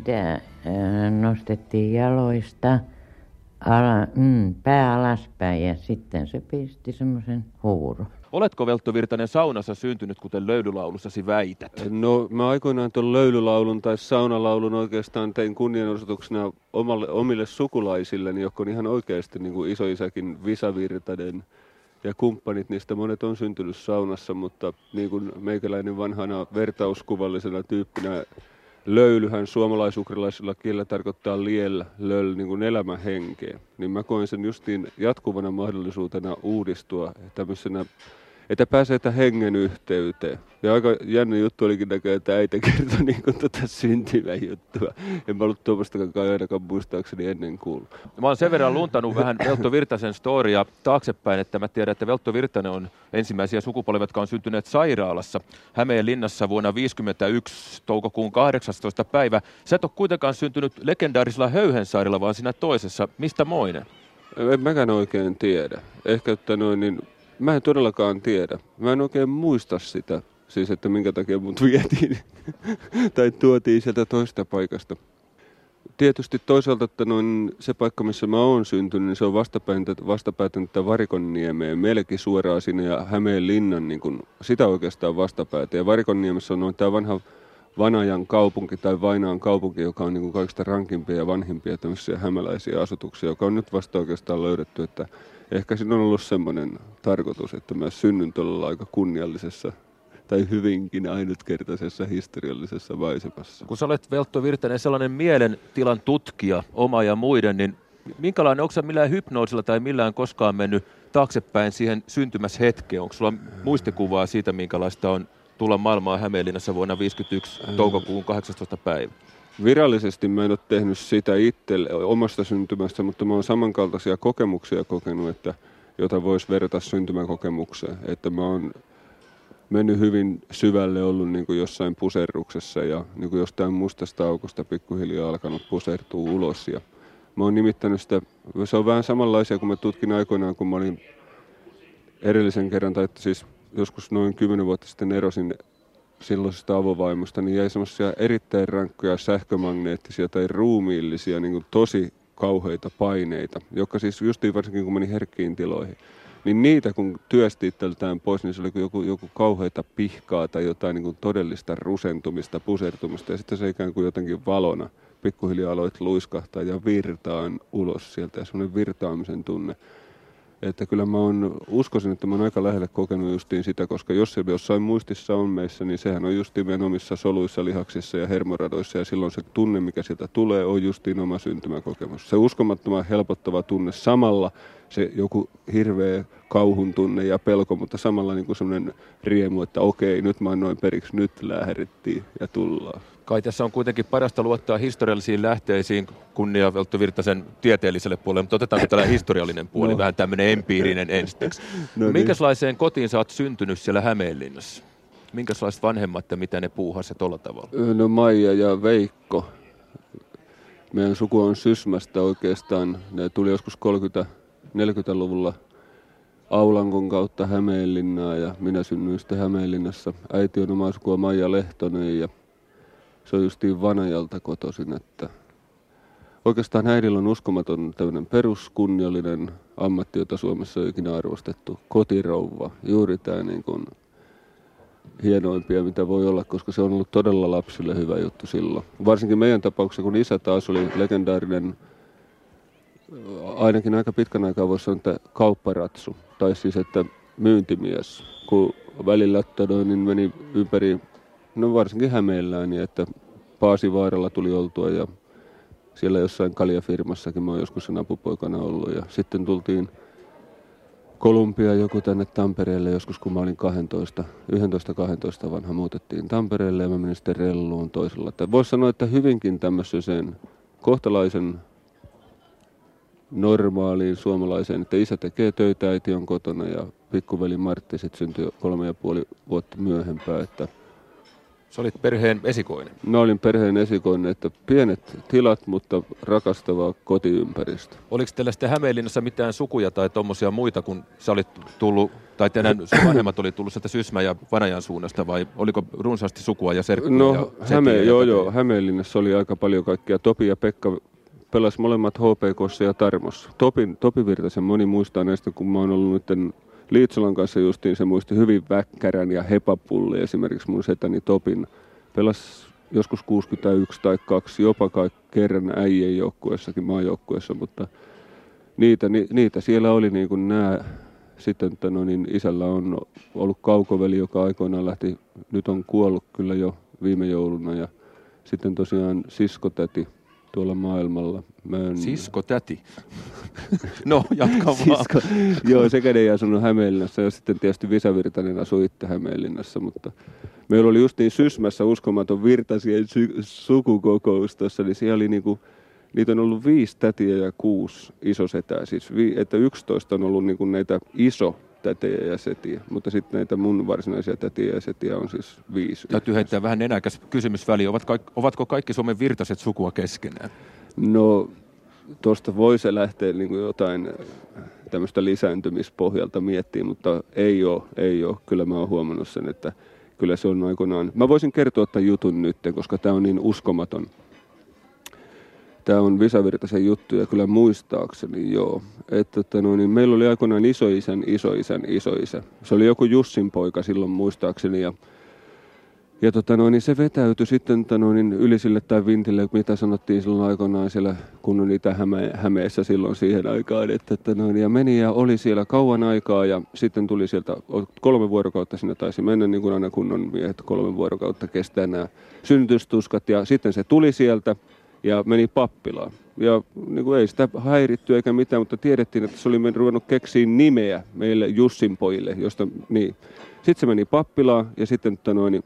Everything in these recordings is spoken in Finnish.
Sitä nostettiin jaloista ala, mm, pää alaspäin ja sitten se pisti semmoisen huuro. Oletko Veltto Virtanen saunassa syntynyt, kuten löylylaulussasi väität? No mä aikoinaan tuon löylylaulun tai saunalaulun oikeastaan tein kunnianosoituksena omalle, omille sukulaisilleni, jotka on ihan oikeasti niin kuin isoisäkin Visa Virtanen ja kumppanit, niistä monet on syntynyt saunassa, mutta niin kuin meikäläinen vanhana vertauskuvallisena tyyppinä löylyhän suomalaisukrilaisella kielellä tarkoittaa liellä, löl, niin kuin elämähenkeä. Niin mä koen sen justiin jatkuvana mahdollisuutena uudistua tämmöisenä että pääsee että hengen yhteyteen. Ja aika jännä juttu olikin näköjään, että äiti kertoi niin kuin tota syntymän juttua. En mä ollut tuommoistakaan ainakaan muistaakseni ennen kuullut. Mä oon sen verran luntanut vähän Veltto Virtasen storia taaksepäin, että mä tiedän, että Veltto Virtanen on ensimmäisiä sukupolvia, jotka on syntyneet sairaalassa Hämeen linnassa vuonna 1951 toukokuun 18. päivä. Sä et ole kuitenkaan syntynyt legendaarisella Höyhensaarilla, vaan siinä toisessa. Mistä moinen? En mäkään oikein tiedä. Ehkä, että noin, niin Mä en todellakaan tiedä. Mä en oikein muista sitä, siis että minkä takia mut vietiin tai tuotiin sieltä toista paikasta. Tietysti toisaalta että noin se paikka, missä mä oon syntynyt, niin se on vastapäätön tätä Varikonniemeen, melkein suoraan sinne ja Hämeen linnan, niin kun, sitä oikeastaan vastapäätä. Ja Varikonniemessä on noin tämä vanha Vanajan kaupunki tai Vainaan kaupunki, joka on niin kuin kaikista rankimpia ja vanhimpia tämmöisiä hämäläisiä asutuksia, joka on nyt vasta oikeastaan löydetty, että ehkä siinä on ollut semmoinen tarkoitus, että mä synnyn tuolla aika kunniallisessa tai hyvinkin ainutkertaisessa historiallisessa maisemassa. Kun sä olet Veltto Virtanen sellainen mielentilan tutkija, oma ja muiden, niin minkälainen, onko sä millään hypnoosilla tai millään koskaan mennyt taaksepäin siihen syntymäshetkeen? Onko sulla muistikuvaa siitä, minkälaista on tulla maailmaan Hämeenlinnassa vuonna 1951 toukokuun 18. päivä? Virallisesti mä en ole tehnyt sitä itse omasta syntymästä, mutta mä oon samankaltaisia kokemuksia kokenut, että, jota voisi verrata syntymäkokemukseen. Että mä oon mennyt hyvin syvälle, ollut niin kuin jossain puserruksessa ja niin kuin jostain mustasta aukosta pikkuhiljaa alkanut pusertua ulos. Ja mä oon nimittänyt sitä, se on vähän samanlaisia kuin mä tutkin aikoinaan, kun mä olin edellisen kerran, tai siis joskus noin kymmenen vuotta sitten erosin silloisesta avovaimosta, niin jäi semmoisia erittäin rankkoja sähkömagneettisia tai ruumiillisia niin kuin tosi kauheita paineita, jotka siis justiin varsinkin kun meni herkkiin tiloihin, niin niitä kun työsti itseltään pois, niin se oli joku, joku kauheita pihkaa tai jotain niin kuin todellista rusentumista, pusertumista ja sitten se ikään kuin jotenkin valona pikkuhiljaa aloit luiskahtaa ja virtaan ulos sieltä ja semmoinen virtaamisen tunne että kyllä mä on, uskoisin, että mä oon aika lähelle kokenut justiin sitä, koska jos se jossain muistissa on meissä, niin sehän on justiin meidän omissa soluissa, lihaksissa ja hermoradoissa, ja silloin se tunne, mikä sieltä tulee, on justiin oma syntymäkokemus. Se uskomattoman helpottava tunne samalla, se joku hirveä kauhun tunne ja pelko, mutta samalla niin kuin semmoinen riemu, että okei, nyt mä noin periksi, nyt lähdettiin ja tullaan. Kai tässä on kuitenkin parasta luottaa historiallisiin lähteisiin kunnia Veltto Virtasen tieteelliselle puolelle, mutta otetaanko tällä historiallinen puoli, no. vähän tämmöinen empiirinen ensiksi. No niin. Minkälaiseen kotiin sä oot syntynyt siellä Hämeenlinnassa? Minkälaiset vanhemmat ja mitä ne puuhasivat tuolla tavalla? No Maija ja Veikko. Meidän suku on Sysmästä oikeastaan. Ne tuli joskus 30-40-luvulla Aulankon kautta Hämeenlinnaa ja minä synnyin sitten Hämeenlinnassa. Äiti on omaa sukua Maija Lehtonen ja se on justiin Vanajalta kotoisin, että oikeastaan äidillä on uskomaton tämmöinen peruskunniallinen ammatti, jota Suomessa on ikinä arvostettu, kotirouva. Juuri tämä niin kuin hienoimpia, mitä voi olla, koska se on ollut todella lapsille hyvä juttu silloin. Varsinkin meidän tapauksessa, kun isä taas oli legendaarinen, ainakin aika pitkän aikaa voisi sanoa, että kaupparatsu, tai siis että myyntimies, kun välillä niin meni ympäri No varsinkin Hämeellään, niin että Paasivaaralla tuli oltua ja siellä jossain kaljafirmassakin mä oon joskus apupoikana ollut. Ja sitten tultiin Kolumbia joku tänne Tampereelle joskus, kun mä olin 12, 11-12 vanha, muutettiin Tampereelle ja mä menin sitten relluun toisella. Voisi sanoa, että hyvinkin tämmöiseen kohtalaisen normaaliin suomalaiseen, että isä tekee töitä, äiti on kotona ja pikkuveli Martti sitten syntyi kolme ja puoli vuotta myöhempää, että Sä olit perheen esikoinen. Mä olin perheen esikoinen, että pienet tilat, mutta rakastava kotiympäristö. Oliko teillä sitten Hämeenlinnassa mitään sukuja tai tuommoisia muita, kun sä olit tullut, tai teidän vanhemmat oli tullut sieltä Sysmä ja Vanajan suunnasta, vai oliko runsaasti sukua ja serkkuja? No, ja Häme, setiä joo, ja joo, Hämeenlinnassa oli aika paljon kaikkia. Topi ja Pekka pelas molemmat HPKssa ja Tarmossa. Topin, Topi Virtasen moni muistaa näistä, kun mä oon ollut nyt Liitsolan kanssa justiin, se muisti hyvin Väkkärän ja Hepapulli esimerkiksi mun setäni Topin. Pelas joskus 61 tai 2, jopa kerran äijien joukkueessakin, maajoukkueessa, mutta niitä, ni, niitä siellä oli niin kuin nämä, sitten että no niin isällä on ollut kaukoveli, joka aikoinaan lähti, nyt on kuollut kyllä jo viime jouluna. Ja sitten tosiaan siskotäti tuolla maailmalla. Mä en... Sisko täti. no, jatka vaan. Sisko, joo, sekä ei asunut Hämeenlinnassa ja sitten tietysti Visavirtanen asui itse Hämeenlinnassa, mutta meillä oli just niin Sysmässä uskomaton Virtasien sy- sukukokous tuossa, niin siellä oli niinku, niitä on ollut viisi tätiä ja kuusi isosetää, siis vi, että yksitoista on ollut niinku näitä iso tätejä ja setiä, mutta sitten näitä mun varsinaisia tätiä ja setiä on siis viisi. Täytyy heittää vähän nenäkäs kysymys väliin. Ovatko, ovatko kaikki Suomen virtaset sukua keskenään? No, tuosta voisi lähteä niin kuin jotain tämmöistä lisääntymispohjalta miettiä, mutta ei ole, ei ole. Kyllä mä oon huomannut sen, että kyllä se on aikoinaan. Mä voisin kertoa tämän jutun nyt, koska tämä on niin uskomaton. Tämä on Visavirtaisen juttu ja kyllä muistaakseni joo. Että, että no, niin meillä oli aikoinaan isoisän, isoisän, isoisä. Se oli joku Jussin poika silloin muistaakseni ja ja tota noin, niin se vetäytyi sitten tota niin Ylisille tai Vintille, mitä sanottiin silloin aikoinaan siellä kunnon Itä-Häme, Hämeessä silloin siihen aikaan. Että, että noin, ja meni ja oli siellä kauan aikaa ja sitten tuli sieltä, kolme vuorokautta sinne taisi mennä, niin kuin aina kunnon miehet kolme vuorokautta kestää nämä synnytystuskat. Ja sitten se tuli sieltä ja meni pappilaan. Ja niin kuin ei sitä häiritty eikä mitään, mutta tiedettiin, että se oli ruvennut keksiä nimeä meille Jussin pojille, josta niin. Sitten se meni pappilaan ja sitten tota noin,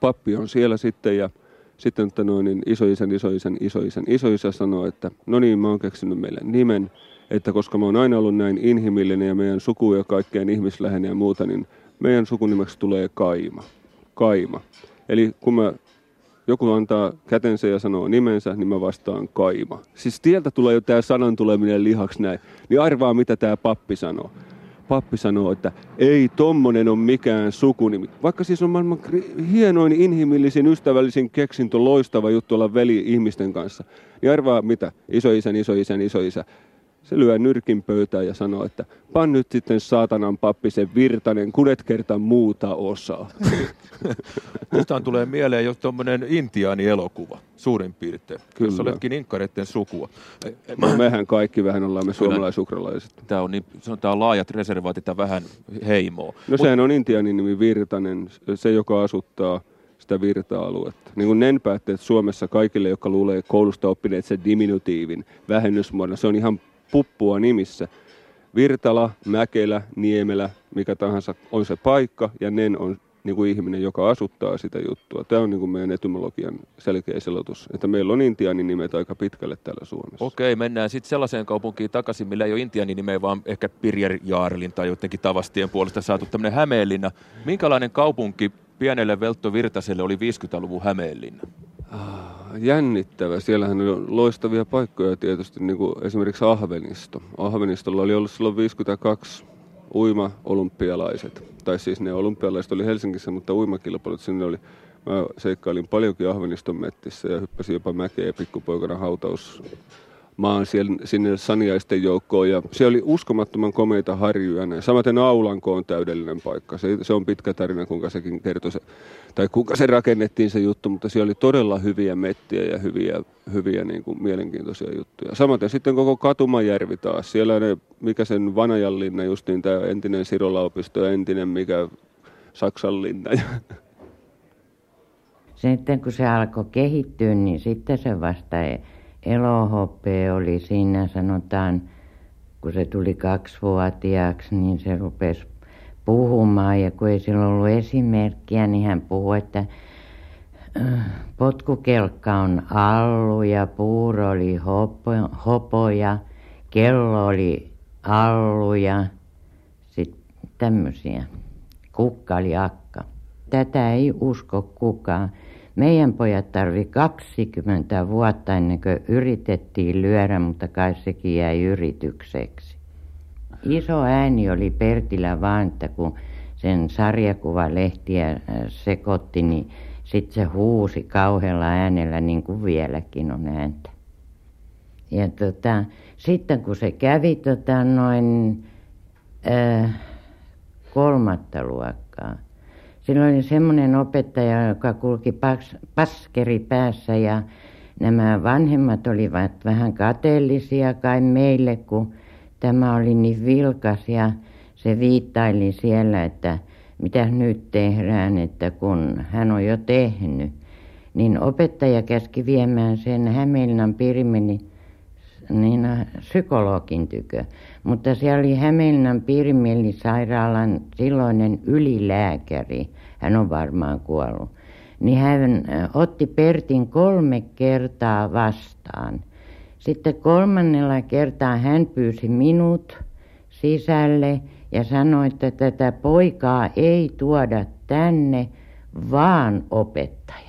pappi on siellä sitten ja sitten että noin, niin isoisän, isoisän, isoisän, isoisä sanoo, että no niin, mä oon keksinyt meille nimen, että koska mä oon aina ollut näin inhimillinen ja meidän suku ja kaikkeen ihmislähenne ja muuta, niin meidän sukunimeksi tulee Kaima. Kaima. Eli kun mä, joku antaa kätensä ja sanoo nimensä, niin mä vastaan Kaima. Siis tieltä tulee jo tää sanan tuleminen lihaksi näin. Niin arvaa, mitä tämä pappi sanoo pappi sanoo, että ei tommonen ole mikään sukunimi. Vaikka siis on maailman hienoin, inhimillisin, ystävällisin keksintö, loistava juttu olla veli ihmisten kanssa. Niin arvaa mitä, isoisän, isoisän, isoisä. Se lyö nyrkin pöytään ja sanoo, että pan nyt sitten saatanan pappi sen virtanen, kudet kerta muuta osaa. Tästä tulee mieleen jo tuommoinen intiaani-elokuva, suurin piirtein. Kyllä. Jos oletkin inkkareiden sukua. No, mehän kaikki vähän ollaan me suomalaisukralaiset. Tämä on, niin, sanotaan on laajat reservaatit ja vähän heimoa. No Mut... sehän on intiaanin nimi Virtanen, se joka asuttaa sitä virta-aluetta. Niin kuin NEN päätteet Suomessa kaikille, jotka luulee koulusta oppineet sen diminutiivin vähennysmuodon, se on ihan puppua nimissä. Virtala, Mäkelä, Niemelä, mikä tahansa on se paikka ja nen on niin kuin ihminen, joka asuttaa sitä juttua. Tämä on niin kuin meidän etymologian selkeä selotus, että meillä on intianin nimet aika pitkälle täällä Suomessa. Okei, mennään sitten sellaiseen kaupunkiin takaisin, millä ei ole intianin nimeä, vaan ehkä Pirjer Jaarlin tai jotenkin Tavastien puolesta saatu tämmöinen Hämeenlinna. Minkälainen kaupunki pienelle Veltto Virtaselle oli 50-luvun Hämeenlinna? Ah, jännittävä. Siellähän on loistavia paikkoja tietysti, niin kuin esimerkiksi Ahvenisto. Ahvenistolla oli ollut silloin 52 uima-olympialaiset. Tai siis ne olympialaiset oli Helsingissä, mutta uimakilpailut sinne oli. Mä seikkailin paljonkin Ahveniston mettissä ja hyppäsin jopa mäkeä pikkupoikana hautaus maan siellä, sinne saniaisten joukkoon ja se oli uskomattoman komeita harjuja. Samaten Aulanko on täydellinen paikka. Se, se on pitkä tarina, kuinka sekin kertoi se, tai kuinka se rakennettiin se juttu, mutta siellä oli todella hyviä mettiä ja hyviä, hyviä niin kuin mielenkiintoisia juttuja. Samaten sitten koko Katumajärvi taas. Siellä ne, mikä sen Vanajanlinna, justiin tämä entinen Sirolaopisto ja entinen mikä Saksanlinna. Sitten kun se alkoi kehittyä, niin sitten se vasta ei elohope oli siinä sanotaan, kun se tuli kaksivuotiaaksi, niin se rupesi puhumaan ja kun ei sillä ollut esimerkkiä, niin hän puhui, että äh, potkukelkka on allu ja puuro oli hopo, hopo ja kello oli allu ja sitten tämmöisiä. Kukka oli akka. tätä ei usko kukaan. Meidän pojat tarvi 20 vuotta ennen kuin yritettiin lyödä, mutta kai sekin jäi yritykseksi. Iso ääni oli Pertillä vaan, että kun sen sarjakuvalehtiä äh, sekoitti, niin sitten se huusi kauhealla äänellä, niin kuin vieläkin on ääntä. Ja tota, sitten kun se kävi tota, noin äh, kolmatta luokkaa, silloin oli semmoinen opettaja, joka kulki pas, paskeri päässä ja nämä vanhemmat olivat vähän kateellisia kai meille, kun tämä oli niin vilkas ja se viittaili siellä, että mitä nyt tehdään, että kun hän on jo tehnyt. Niin opettaja käski viemään sen Hämeenlinnan Pirmeli niin äh, psykologin tykö. Mutta siellä oli Hämeenlinnan sairaalan silloinen ylilääkäri. Hän on varmaan kuollut. Niin hän otti Pertin kolme kertaa vastaan. Sitten kolmannella kertaa hän pyysi minut sisälle ja sanoi, että tätä poikaa ei tuoda tänne, vaan opettaja.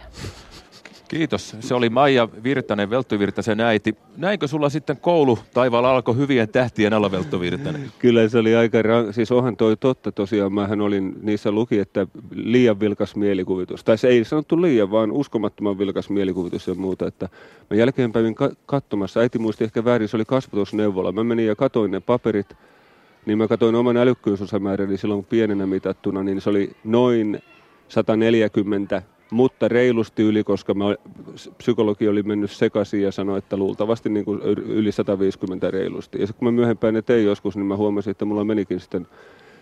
Kiitos. Se oli Maija Virtanen, Velttu Virtasen äiti. Näinkö sulla sitten koulu taivaalla alkoi hyvien tähtien alla, Velttu Virtanen? Kyllä se oli aika, ra- siis onhan toi totta tosiaan. Mähän olin, niissä luki, että liian vilkas mielikuvitus. Tai se ei sanottu liian, vaan uskomattoman vilkas mielikuvitus ja muuta. Että mä jälkeenpäin ka- katsomassa, äiti muisti ehkä väärin, se oli kasvatusneuvola. Mä menin ja katoin ne paperit, niin mä katsoin oman älykkyysosamääräni silloin pienenä mitattuna, niin se oli noin 140 mutta reilusti yli, koska mä, psykologi oli mennyt sekaisin ja sanoi, että luultavasti niin kuin yli 150 reilusti. Ja kun mä myöhempään ne tein joskus, niin mä huomasin, että mulla menikin sitten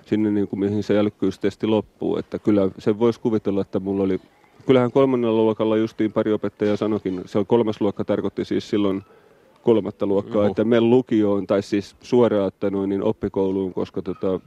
sinne, niin kuin, mihin se älykkyystesti loppuu. Että kyllä se voisi kuvitella, että mulla oli... Kyllähän kolmannella luokalla justiin pari opettajaa sanokin, se on kolmas luokka tarkoitti siis silloin kolmatta luokkaa, Juhu. että me lukioon, tai siis suoraan että noin, niin oppikouluun, koska tota,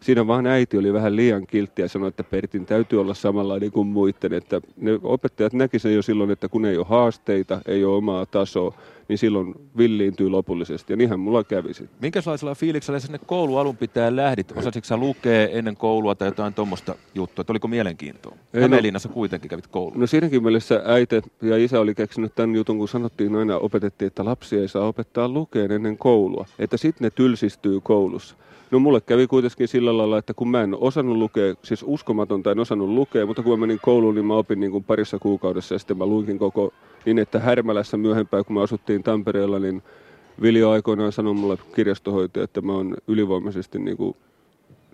siinä vaan äiti oli vähän liian kiltti ja sanoi, että Pertin täytyy olla samanlainen kuin muiden. Että ne opettajat näki sen jo silloin, että kun ei ole haasteita, ei ole omaa tasoa, niin silloin villiintyy lopullisesti. Ja niinhän mulla kävi sitten. Minkälaisella fiiliksellä sinne koulualun pitää lähdit? Osasitko lukea ennen koulua tai jotain tuommoista juttua? Että oliko mielenkiintoa? No- Hämeenlinnassa no, kuitenkin kävit koulua. No siinäkin mielessä äiti ja isä oli keksinyt tämän jutun, kun sanottiin aina, opetettiin, että lapsia ei saa opettaa lukea ennen koulua. Että sitten ne tylsistyy koulussa. No mulle kävi kuitenkin sillä lailla, että kun mä en osannut lukea, siis uskomatonta en osannut lukea, mutta kun mä menin kouluun, niin mä opin niin kuin parissa kuukaudessa ja sitten mä luinkin koko, niin että Härmälässä myöhempään, kun mä asuttiin Tampereella, niin Viljo aikoinaan sanoi mulle kirjastohoitaja, että mä oon ylivoimaisesti niin kuin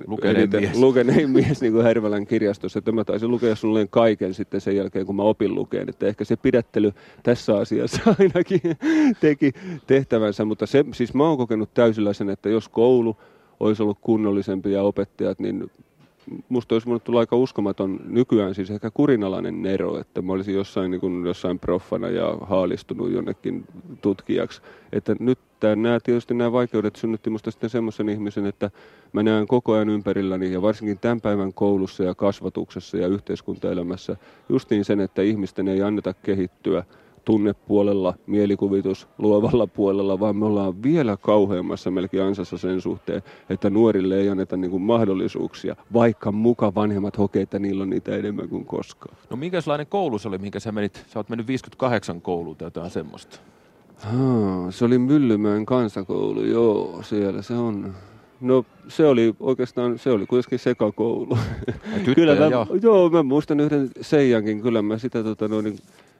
lukeneen mies, lukeneen mies niin kuin Härmälän kirjastossa. Että mä taisin lukea sulle kaiken sitten sen jälkeen, kun mä opin lukeen. Että ehkä se pidättely tässä asiassa ainakin teki tehtävänsä. Mutta se, siis mä oon kokenut täysiläisen, että jos koulu olisi ollut kunnollisempi ja opettajat, niin musta olisi tullut aika uskomaton nykyään siis ehkä kurinalainen nero, että mä olisin jossain, niin kuin, jossain proffana ja haalistunut jonnekin tutkijaksi. Että nyt tämä, nämä, tietysti nämä vaikeudet synnytti musta sitten semmoisen ihmisen, että mä näen koko ajan ympärilläni ja varsinkin tämän päivän koulussa ja kasvatuksessa ja yhteiskuntaelämässä justiin sen, että ihmisten ei anneta kehittyä – tunnepuolella, mielikuvitus luovalla puolella, vaan me ollaan vielä kauheammassa melkein ansassa sen suhteen, että nuorille ei anneta niin kuin mahdollisuuksia, vaikka muka vanhemmat hokee, että niillä on niitä enemmän kuin koskaan. No minkälainen koulu se oli, minkä sä menit? Sä oot mennyt 58 kouluun tai jotain semmoista. Haa, se oli Myllymäen kansakoulu, joo, siellä se on. No se oli oikeastaan, se oli kuitenkin sekakoulu. kyllä mä, joo, mä muistan yhden Seijankin, kyllä mä sitä tota, noin,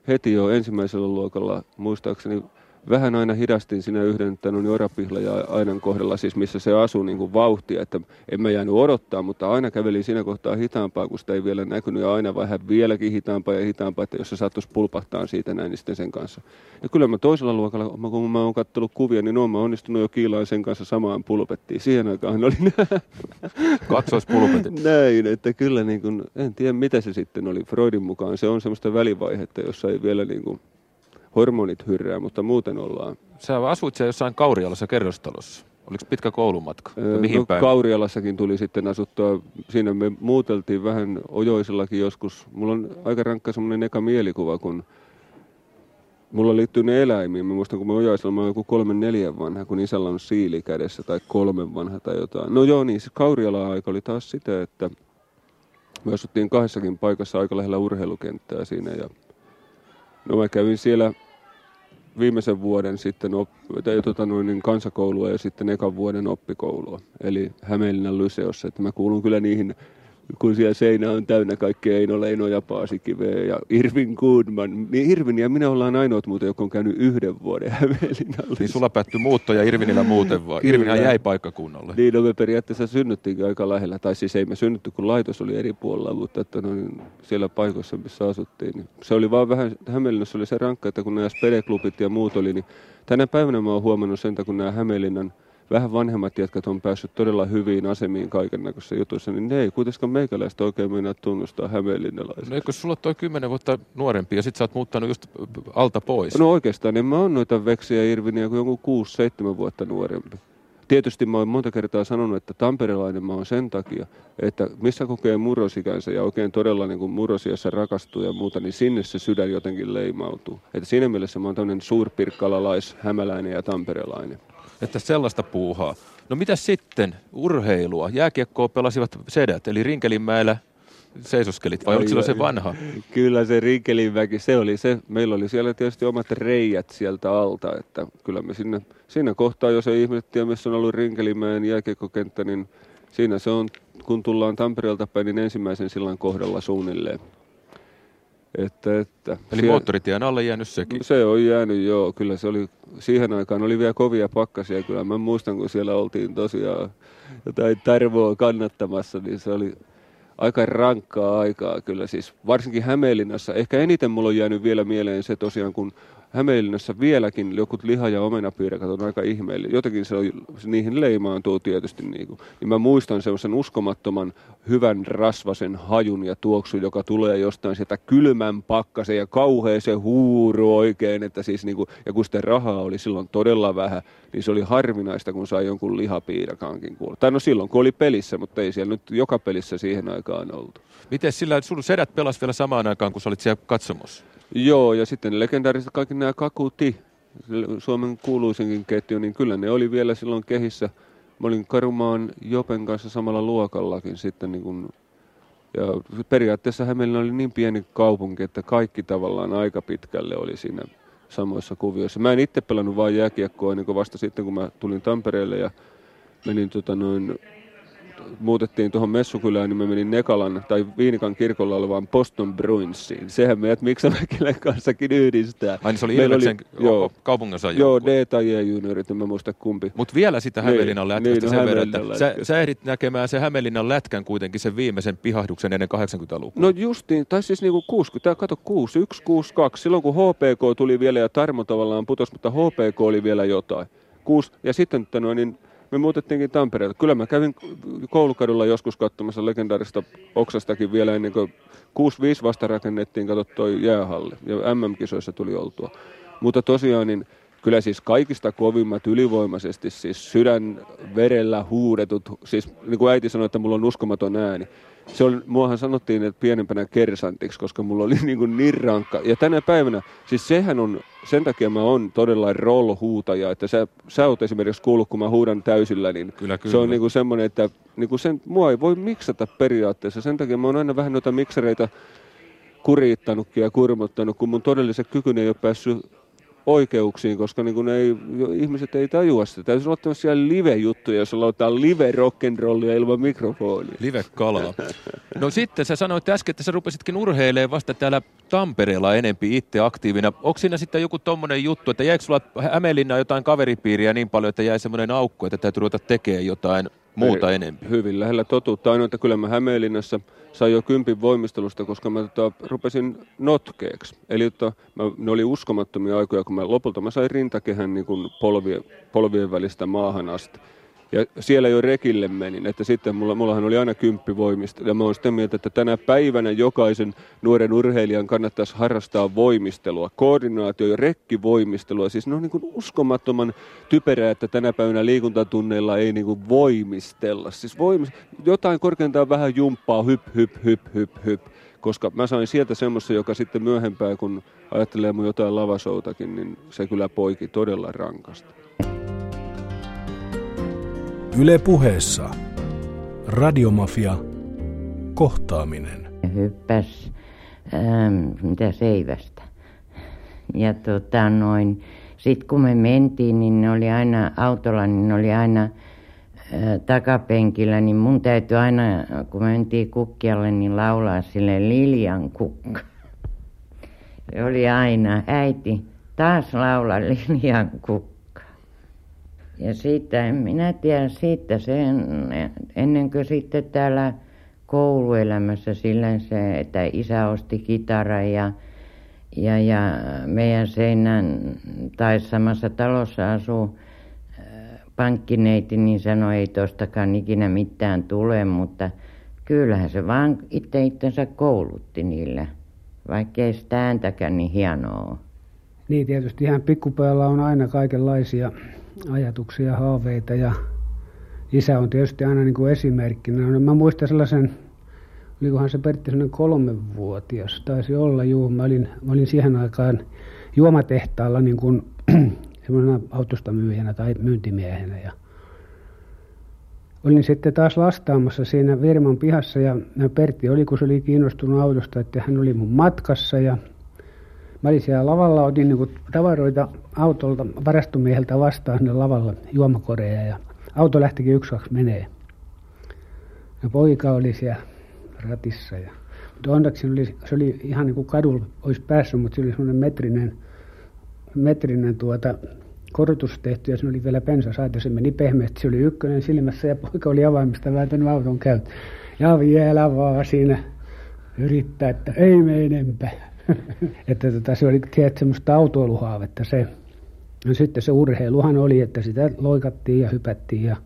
heti jo ensimmäisellä luokalla muistaakseni vähän aina hidastin siinä yhden tämän Orapihla ja Ainan kohdalla, siis missä se asuu niin kuin vauhtia, että en mä jäänyt odottaa, mutta aina kävelin siinä kohtaa hitaampaa, kun sitä ei vielä näkynyt ja aina vähän vieläkin hitaampaa ja hitaampaa, että jos se sattuisi pulpahtaa siitä näin, niin sitten sen kanssa. Ja kyllä mä toisella luokalla, kun mä oon kattellut kuvia, niin oon mä onnistunut jo kiilaan sen kanssa samaan pulpettiin. Siihen aikaan oli Kaksoispulpetit. näin, että kyllä niin kuin, en tiedä mitä se sitten oli Freudin mukaan. Se on semmoista välivaihetta, jossa ei vielä niin kuin, hormonit hyrrää, mutta muuten ollaan. Sä asuit siellä jossain Kaurialassa kerrostalossa. Oliko pitkä koulumatka? Öö, mihin no, päin? Kaurialassakin tuli sitten asuttua. Siinä me muuteltiin vähän Ojoisellakin joskus. Mulla on aika rankka semmoinen eka mielikuva, kun mulla liittyy ne eläimiin. Mä muistan, kun mä Ojoisella mä joku kolmen neljän vanha, kun isällä on siili kädessä tai kolmen vanha tai jotain. No joo, niin se Kauriala-aika oli taas sitä, että Me asuttiin kahdessakin paikassa aika lähellä urheilukenttää siinä ja no mä kävin siellä viimeisen vuoden sitten op, tai, tota noin, niin kansakoulua ja sitten ekan vuoden oppikoulua, eli Hämeenlinnan Lyseossa. Että mä kuulun kyllä niihin kun siellä seinä on täynnä kaikkea Eino Leino ja Paasikiveä ja Irvin Goodman. Niin Irvin ja minä ollaan ainoat muuten, jotka on käynyt yhden vuoden Hämeenlinnalla. Niin sulla päättyi muutto ja Irvinillä muuten vaan. Irvinhän jäi paikkakunnalle. Niin, no me periaatteessa synnyttiinkin aika lähellä. Tai siis ei me synnytty, kun laitos oli eri puolella, mutta että no, niin siellä paikoissa, missä asuttiin. Niin se oli vaan vähän, Hämeenlinnassa oli se rankka, että kun nämä spedeklubit ja muut oli, niin tänä päivänä mä oon huomannut sen, kun nämä Hämeenlinnan – vähän vanhemmat jätkät on päässyt todella hyviin asemiin kaiken näköisissä jutuissa, niin ne ei kuitenkaan meikäläistä oikein mennä tunnustaa hämeenlinnalaisia. No eikö sulla toi kymmenen vuotta nuorempi ja sit sä oot muuttanut just alta pois? No oikeastaan, niin mä oon noita veksiä Irviniä kuin jonkun 6-7 vuotta nuorempi. Tietysti mä oon monta kertaa sanonut, että tamperelainen mä oon sen takia, että missä kokee murrosikänsä ja oikein todella niin murrosiassa rakastuu ja muuta, niin sinne se sydän jotenkin leimautuu. Että siinä mielessä mä oon tämmöinen suurpirkkalalais, hämäläinen ja tamperelainen että sellaista puuhaa. No mitä sitten? Urheilua. Jääkiekkoa pelasivat sedät, eli Rinkelinmäellä seisoskelit, vai oliko silloin se vanha? Kyllä se Rinkelinmäki, se oli se. Meillä oli siellä tietysti omat reijät sieltä alta, että kyllä me sinne, siinä kohtaa, jos ei ihmiset tiedä, missä on ollut Rinkelinmäen jääkiekkokenttä, niin siinä se on, kun tullaan Tampereelta päin, niin ensimmäisen sillan kohdalla suunnilleen. Että, että Eli siellä, moottoritien alle jäänyt sekin? Se on jäänyt, joo. Kyllä se oli, siihen aikaan oli vielä kovia pakkasia. Kyllä mä muistan, kun siellä oltiin tosiaan jotain tarvoa kannattamassa, niin se oli aika rankkaa aikaa kyllä siis. Varsinkin Hämeenlinnassa. Ehkä eniten mulla on jäänyt vielä mieleen se tosiaan, kun Hämeenlinnassa vieläkin jokut liha- ja omenapiirakat on aika ihmeellinen. Jotenkin se, on, se niihin leimaantuu tietysti. Niin, kuin. niin mä muistan semmoisen uskomattoman hyvän rasvasen hajun ja tuoksun, joka tulee jostain sieltä kylmän pakkasen ja kauhea se huuru oikein. Että siis niin kuin, ja kun sitä rahaa oli silloin todella vähän, niin se oli harvinaista, kun sai jonkun lihapiirakankin kuulla. Tai no silloin, kun oli pelissä, mutta ei siellä nyt joka pelissä siihen aikaan oltu. Miten sillä, sun sedät pelas vielä samaan aikaan, kun sä olit siellä katsomossa? Joo, ja sitten legendaariset kaikki nämä Kakuti, Suomen kuuluisenkin ketju, niin kyllä ne oli vielä silloin kehissä. Mä olin Karumaan Jopen kanssa samalla luokallakin sitten niin kuin, ja periaatteessa Hämeenlinna oli niin pieni kaupunki, että kaikki tavallaan aika pitkälle oli siinä samoissa kuvioissa. Mä en itse pelannut vain jääkiekkoa kuin vasta sitten, kun mä tulin Tampereelle ja menin tota noin muutettiin tuohon Messukylään, niin mä menin Nekalan tai Viinikan kirkolla olevaan Boston Bruinsiin. Sehän meidät Miksamäkilän kanssakin yhdistää. Ai niin se oli Ilveksen joo, kaupunginosa Joo, D tai E juniorit, en mä muista kumpi. Mutta vielä sitä niin, Hämeenlinnan lätkästä niin, no, sen verran, että sä, sä, ehdit näkemään se Hämeenlinnan lätkän kuitenkin sen viimeisen pihahduksen ennen 80-lukua. No justiin, tai siis niinku 60, kato 61, 62, silloin kun HPK tuli vielä ja Tarmo tavallaan putos, mutta HPK oli vielä jotain. Kuusi, ja sitten että noin, niin me muutettiinkin Tampereelle. Kyllä mä kävin koulukadulla joskus katsomassa legendaarista Oksastakin vielä ennen kuin 6-5 vasta rakennettiin, kato toi jäähalli. Ja MM-kisoissa tuli oltua. Mutta tosiaan niin kyllä siis kaikista kovimmat ylivoimaisesti, siis sydän verellä huudetut, siis niin kuin äiti sanoi, että mulla on uskomaton ääni se oli, muahan sanottiin, että pienempänä kersantiksi, koska mulla oli niin, kuin niin rankka. Ja tänä päivänä, siis sehän on, sen takia mä oon todella roll-huutaja, että sä, sä oot esimerkiksi kuullut, kun mä huudan täysillä, niin kyllä, kyllä. se on niin kuin semmoinen, että niin kuin sen, mua ei voi miksata periaatteessa. Sen takia mä oon aina vähän noita miksereitä kuriittanutkin ja kurmottanut, kun mun todelliset kykyni ei ole päässyt oikeuksiin, koska niin kuin ei, ihmiset ei tajua sitä. Täytyy olla tämmöisiä live-juttuja, jos lauletaan live rock'n'rollia ilman mikrofonia. Live-kalaa. No sitten sä sanoit äsken, että sä rupesitkin urheilemaan vasta täällä Tampereella enempi itse aktiivina. Onko siinä sitten joku tommonen juttu, että jäikö sulla Hämeenlinnaan jotain kaveripiiriä niin paljon, että jäi semmoinen aukko, että täytyy ruveta tekemään jotain muuta enemmän? Hyvin lähellä totuutta. Ainoa, että kyllä mä Hämeenlinnassa sai jo kympin voimistelusta, koska mä tota, rupesin notkeeksi. Eli tota, mä, ne oli uskomattomia aikoja, kun mä lopulta mä sain rintakehän niin kuin polvien, polvien välistä maahan asti. Ja siellä jo rekille menin, että sitten mulla, mullahan oli aina kymppi voimista. Ja mä oon sitä mieltä, että tänä päivänä jokaisen nuoren urheilijan kannattaisi harrastaa voimistelua, koordinaatio ja rekkivoimistelua. Siis ne on niin kuin uskomattoman typerää, että tänä päivänä liikuntatunneilla ei niin kuin voimistella. Siis voimis, jotain korkeintaan vähän jumppaa, hyp, hyp, hyp, hyp, hyp. Koska mä sain sieltä semmoista, joka sitten myöhempää, kun ajattelee mun jotain lavasoutakin, niin se kyllä poiki todella rankasta. Yle puheessa Radiomafia Kohtaaminen. Hyppäs, ähm, mitä seivästä. Ja tota noin, sitten kun me mentiin, niin ne oli aina autolla, niin ne oli aina äh, takapenkillä, niin mun täytyi aina, kun me mentiin kukkialle, niin laulaa sille Liljan kukka. Se oli aina, äiti, taas laula Liljan kukka. Ja siitä, en minä tiedä siitä sen, ennen kuin sitten täällä kouluelämässä sillä se, että isä osti kitaran ja, ja, ja meidän seinän tai samassa talossa asuu äh, pankkineiti, niin sanoi, ei tostakaan ikinä mitään tule, mutta kyllähän se vaan itse itsensä koulutti niillä, vaikka ei sitä ääntäkään niin hienoa Niin tietysti ihan pikkupäällä on aina kaikenlaisia ajatuksia, haaveita ja isä on tietysti aina niin kuin esimerkkinä. No, mä muistan sellaisen, olikohan se Pertti sellainen kolmevuotias, taisi olla juu. Mä olin, mä olin siihen aikaan juomatehtaalla niin kuin semmoisena autosta myyjänä tai myyntimiehenä ja olin sitten taas lastaamassa siinä firman pihassa ja Pertti oli, kun se oli kiinnostunut autosta, että hän oli mun matkassa ja Mä olin siellä lavalla, otin niin tavaroita autolta varastomieheltä vastaan sinne lavalle juomakoreja ja auto lähtikin yksi kaksi menee. Ja poika oli siellä ratissa. Ja, mutta onneksi oli, se oli ihan niin kuin kadulla olisi päässyt, mutta se oli semmoinen metrinen, metrinen tuota, korotus tehty ja se oli vielä pensasaita. Se meni pehmeästi. Se oli ykkönen silmässä ja poika oli avaimista vääntänyt auton käyt. Ja vielä vaan siinä yrittää, että ei me enempää. että tota, se oli tiedät, semmoista autoiluhaavetta se. No sitten se urheiluhan oli, että sitä loikattiin ja hypättiin ja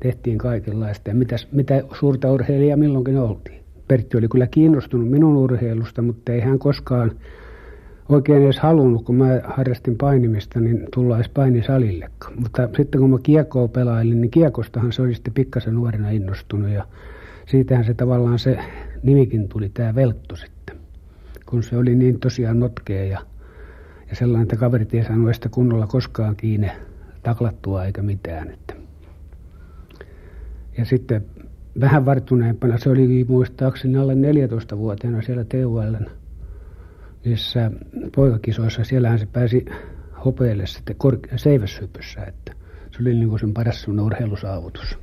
tehtiin kaikenlaista. Ja mitäs, mitä suurta urheilijaa milloinkin oltiin. Pertti oli kyllä kiinnostunut minun urheilusta, mutta ei hän koskaan oikein edes halunnut, kun mä harrastin painimista, niin tulla edes painisalillekaan. Mutta sitten kun mä kiekkoa pelailin, niin kiekostahan se oli sitten pikkasen nuorena innostunut ja siitähän se tavallaan se nimikin tuli, tämä Veltto kun se oli niin tosiaan notkea ja, ja sellainen, että kaverit ei saanut sitä kunnolla koskaan kiinni taklattua eikä mitään. Että. Ja sitten vähän varttuneempana, se oli muistaakseni alle 14-vuotiaana siellä TULn niissä poikakisoissa. Siellähän se pääsi hopeelle sitten kor- seiväshypyssä, että se oli niin kuin sen paras urheilusaavutus.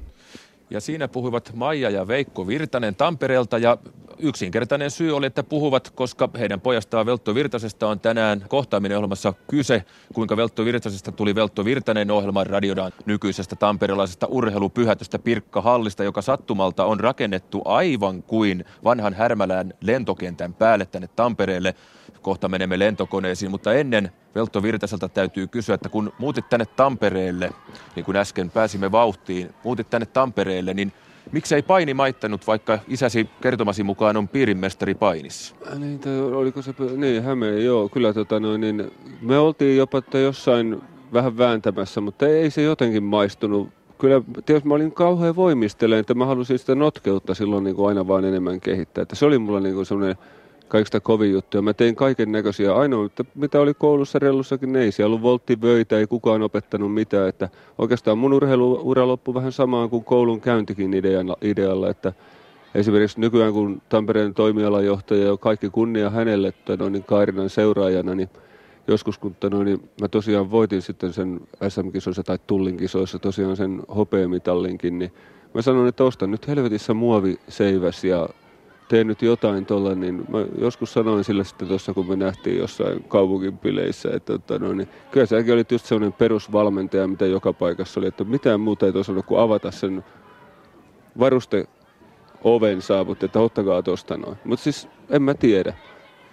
Ja siinä puhuivat Maija ja Veikko Virtanen Tampereelta ja yksinkertainen syy oli, että puhuvat, koska heidän pojastaan Veltto Virtasesta on tänään kohtaaminen ohjelmassa kyse, kuinka Veltto Virtasesta tuli Veltto Virtanen ohjelman radiodan nykyisestä tamperelaisesta urheilupyhätöstä Pirkka Hallista, joka sattumalta on rakennettu aivan kuin vanhan Härmälään lentokentän päälle tänne Tampereelle. Kohta menemme lentokoneisiin, mutta ennen Veltto Virtaselta täytyy kysyä, että kun muutit tänne Tampereelle, niin kuin äsken pääsimme vauhtiin, muutit tänne Tampereelle, niin Miksei paini maittanut, vaikka isäsi kertomasi mukaan on piirimestari painissa? Äh, niin, oliko se, niin Hämeen, joo, kyllä tota noin, niin me oltiin jopa että jossain vähän vääntämässä, mutta ei se jotenkin maistunut. Kyllä, tietysti mä olin kauhean voimisteleen, että mä halusin sitä notkeutta silloin niin kuin aina vaan enemmän kehittää. Että se oli mulla niin kuin semmoinen kaikista kovin juttuja. Mä tein kaiken näköisiä. Ainoa, mitä oli koulussa rellussakin, ei siellä ollut volttivöitä, ei kukaan opettanut mitään. Että oikeastaan mun urheiluura loppui vähän samaan kuin koulun käyntikin idealla, idealla että esimerkiksi nykyään kun Tampereen toimialajohtaja ja kaikki kunnia hänelle no, niin Kairinan seuraajana, niin joskus kun no, niin mä tosiaan voitin sitten sen SM-kisoissa tai Tullin kisoissa tosiaan sen hopeamitallinkin, niin mä sanoin, että ostan nyt helvetissä muoviseiväs ja tee nyt jotain tuolla, niin mä joskus sanoin sille sitten tuossa, kun me nähtiin jossain kaupungin pileissä, että että no, niin, kyllä säkin olit just sellainen perusvalmentaja, mitä joka paikassa oli, että mitään muuta ei tuossa kuin avata sen varuste oven saavut, että ottakaa tuosta noin. Mutta siis en mä tiedä.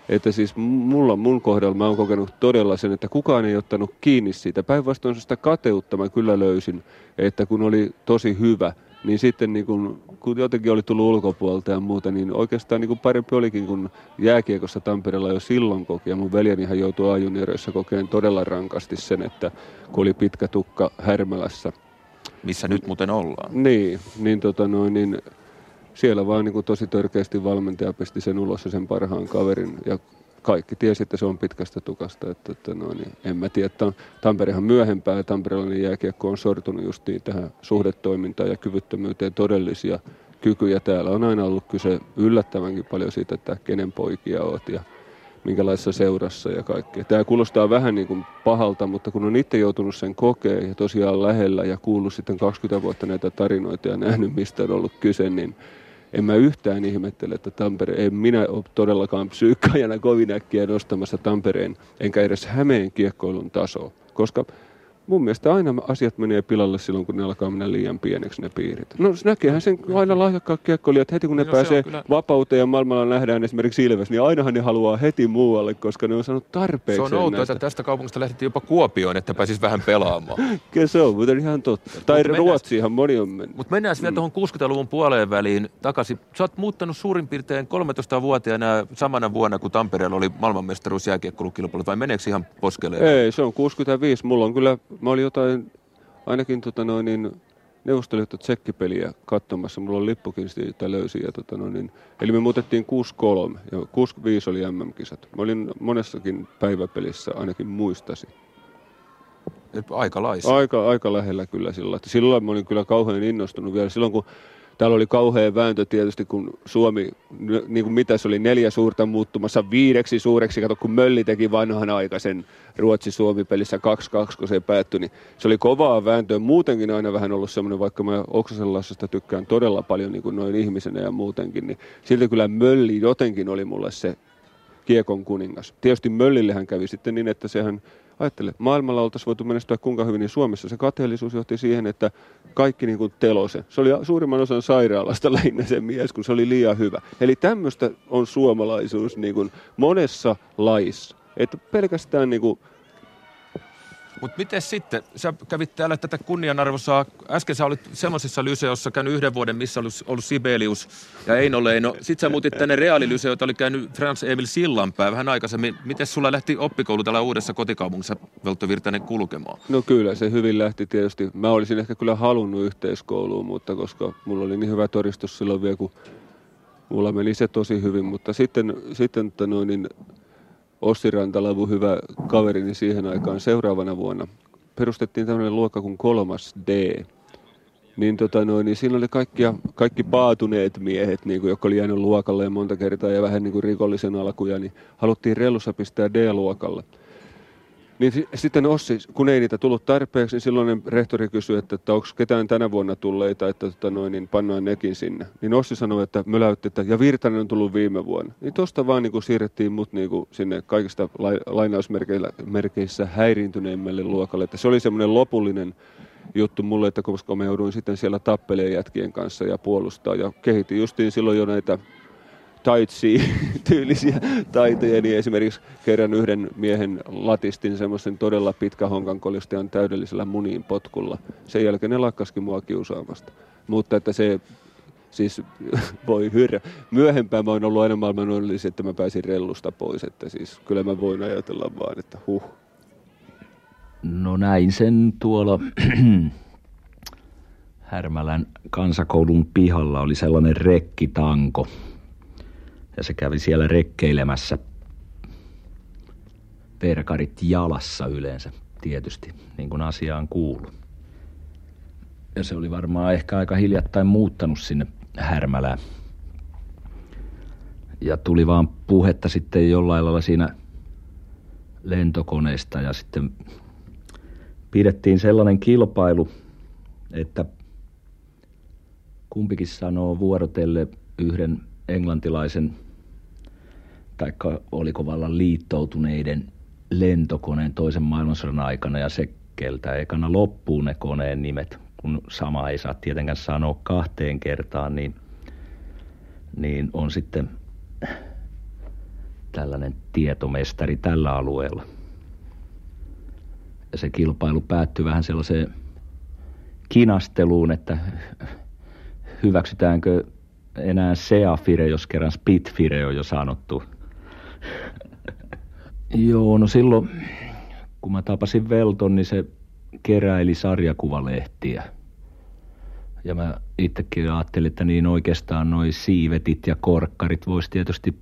Että siis mulla, mun kohdalla mä oon kokenut todella sen, että kukaan ei ottanut kiinni siitä. Päinvastoin sitä kateutta mä kyllä löysin, että kun oli tosi hyvä – niin sitten niin kun, kun jotenkin oli tullut ulkopuolelta ja muuta, niin oikeastaan niin kuin parempi olikin, kun jääkiekossa Tampereella jo silloin koki. Ja mun veljenihan joutui ajunieröissä kokeen todella rankasti sen, että kun oli pitkä tukka Härmälässä. Missä nyt muuten ollaan. Niin, niin, tota noin, niin siellä vaan niin kuin tosi törkeästi valmentaja pisti sen ulos ja sen parhaan kaverin. Ja kaikki tiesi, että se on pitkästä tukasta. Että, että no niin, en mä tiedä, että Tamperehan myöhempää ja tamperelainen jääkiekko on sortunut justiin tähän suhdetoimintaan ja kyvyttömyyteen todellisia kykyjä. Täällä on aina ollut kyse yllättävänkin paljon siitä, että kenen poikia oot ja minkälaisessa seurassa ja kaikkea. Tämä kuulostaa vähän niin kuin pahalta, mutta kun on itse joutunut sen kokeen ja tosiaan lähellä ja kuullut sitten 20 vuotta näitä tarinoita ja nähnyt, mistä on ollut kyse, niin en mä yhtään ihmettele, että Tampere, en minä ole todellakaan psyykkaajana kovin äkkiä nostamassa Tampereen, enkä edes Hämeen kiekkoilun tasoa, koska mun mielestä aina asiat menee pilalle silloin, kun ne alkaa mennä liian pieneksi ne piirit. No näkeehän sen aina lahjakkaat kiekkoilijat heti, kun ne no, pääsee kyllä... vapauteen ja maailmalla nähdään esimerkiksi Ilves, niin ainahan ne haluaa heti muualle, koska ne on saanut tarpeeksi. Se on outoa, että tästä kaupungista lähdettiin jopa Kuopioon, että pääsis vähän pelaamaan. Kyllä se on, mutta ihan totta. Tai Mut Ruotsiinhan moni on mennyt. Mutta mennään vielä mm. tuohon 60-luvun puoleen väliin takaisin. Sä oot muuttanut suurin piirtein 13-vuotiaana samana vuonna, kun Tampereella oli maailmanmestaruus jääkiekkoilukilpailut, vai meneekö ihan poskeleen? Ei, se on 65. Mulla on kyllä, mä olin jotain, ainakin tota noin, niin Neuvostoliitto tsekkipeliä katsomassa. Mulla on lippukin siitä löysin. Ja tota noin, niin, eli me muutettiin 6-3 ja 6-5 oli MM-kisat. Mä olin monessakin päiväpelissä, ainakin muistasi. Aika laissa. Aika, aika lähellä kyllä silloin. Silloin mä olin kyllä kauhean innostunut vielä. Silloin kun Täällä oli kauhea vääntö tietysti, kun Suomi, niin kuin mitä se oli, neljä suurta muuttumassa viideksi suureksi. Kato, kun Mölli teki vanhan aikaisen Ruotsi-Suomi-pelissä 2-2, kun se päättyi, niin se oli kovaa vääntöä. Muutenkin aina vähän ollut semmoinen, vaikka mä Oksasenlassesta tykkään todella paljon niin kuin noin ihmisenä ja muutenkin, niin silti kyllä Mölli jotenkin oli mulle se kiekon kuningas. Tietysti Möllillehän kävi sitten niin, että sehän ajattele, maailmalla oltaisiin voitu menestyä kuinka hyvin, niin Suomessa se kateellisuus johti siihen, että kaikki niin kuin telose. Se oli suurimman osan sairaalasta lähinnä se mies, kun se oli liian hyvä. Eli tämmöistä on suomalaisuus niin kuin monessa laissa. Että pelkästään niin kuin mutta miten sitten, sä kävit täällä tätä kunnianarvosaa, äsken sä olit semmoisessa lyseossa käynyt yhden vuoden, missä olisi ollut Sibelius ja Eino Leino. Sitten sä muutit tänne reaalilyseo, jota oli käynyt Frans Emil Sillanpää vähän aikaisemmin. Miten sulla lähti oppikoulu täällä uudessa kotikaupungissa Veltto Virtanen kulkemaan? No kyllä, se hyvin lähti tietysti. Mä olisin ehkä kyllä halunnut yhteiskouluun, mutta koska mulla oli niin hyvä todistus silloin vielä, kun mulla meni se tosi hyvin. Mutta sitten, sitten noin, niin Ossi Rantalavu, hyvä kaverini siihen aikaan seuraavana vuonna, perustettiin tämmöinen luokka kuin kolmas D. Niin, tota noin, niin siinä oli kaikkia, kaikki paatuneet miehet, niin kuin, jotka oli jäänyt luokalle monta kertaa ja vähän niin kuin rikollisen alkuja, niin haluttiin rellussa pistää D-luokalle. Niin sitten Ossi, kun ei niitä tullut tarpeeksi, niin silloin rehtori kysyi, että, että onko ketään tänä vuonna tulleita, että tota noin, niin pannaan nekin sinne. Niin Ossi sanoi, että möläytti, että ja Virtanen on tullut viime vuonna. Niin tosta vaan niin kuin siirrettiin mut niin kuin sinne kaikista lainausmerkeissä häiriintyneimmälle luokalle. Että se oli semmoinen lopullinen juttu mulle, että koska mä jouduin sitten siellä tappeleen jätkien kanssa ja puolustaa. Ja kehitin justiin silloin jo näitä taitsi-tyylisiä taitoja, niin esimerkiksi kerran yhden miehen latistin semmoisen todella honkan kolistajan täydellisellä muniin potkulla. Sen jälkeen ne lakkaskin mua kiusaamasta. Mutta että se siis voi hyrrä. Myöhempään mä oon ollut aina maailman onnellisen, että mä pääsin rellusta pois. Että siis kyllä mä voin ajatella vaan, että huh. No näin sen tuolla Härmälän kansakoulun pihalla oli sellainen rekkitanko, ja se kävi siellä rekkeilemässä perkarit jalassa yleensä tietysti, niin kuin asiaan kuuluu. Ja se oli varmaan ehkä aika hiljattain muuttanut sinne Härmälään. Ja tuli vaan puhetta sitten jollain lailla siinä lentokoneesta ja sitten pidettiin sellainen kilpailu, että kumpikin sanoo vuorotelle yhden englantilaisen tai oliko vallan liittoutuneiden lentokoneen toisen maailmansodan aikana ja se keltä ekana loppuu ne koneen nimet, kun sama ei saa tietenkään sanoa kahteen kertaan, niin, niin on sitten tällainen tietomestari tällä alueella. Ja se kilpailu päättyi vähän sellaiseen kinasteluun, että hyväksytäänkö enää Seafire, jos kerran Spitfire on jo sanottu Joo, no silloin kun mä tapasin Velton, niin se keräili sarjakuvalehtiä. Ja mä itsekin ajattelin, että niin oikeastaan noi siivetit ja korkkarit voisi tietysti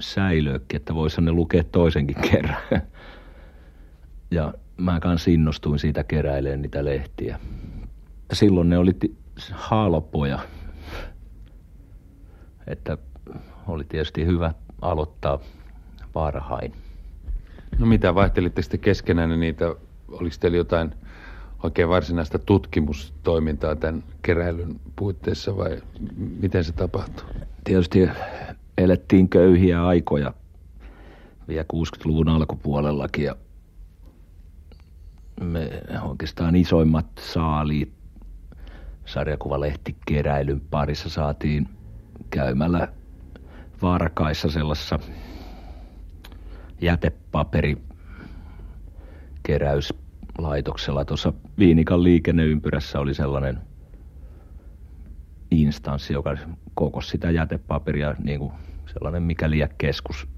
säilöökin, että voisi ne lukea toisenkin kerran. Ja mä kans innostuin siitä keräilemään niitä lehtiä. Silloin ne oli halpoja. että oli tietysti hyvä aloittaa varhain. No mitä, vaihtelitte sitten keskenään niitä, oliko teillä jotain oikein varsinaista tutkimustoimintaa tämän keräilyn puitteissa vai miten se tapahtui? Tietysti elettiin köyhiä aikoja vielä 60-luvun alkupuolellakin ja me oikeastaan isoimmat saaliit sarjakuvalehti-keräilyn parissa saatiin käymällä Varkaissa sellaisessa jätepaperi keräyslaitoksella. Tuossa Viinikan liikenneympyrässä oli sellainen instanssi, joka kokosi sitä jätepaperia, niin kuin sellainen mikäli keskus.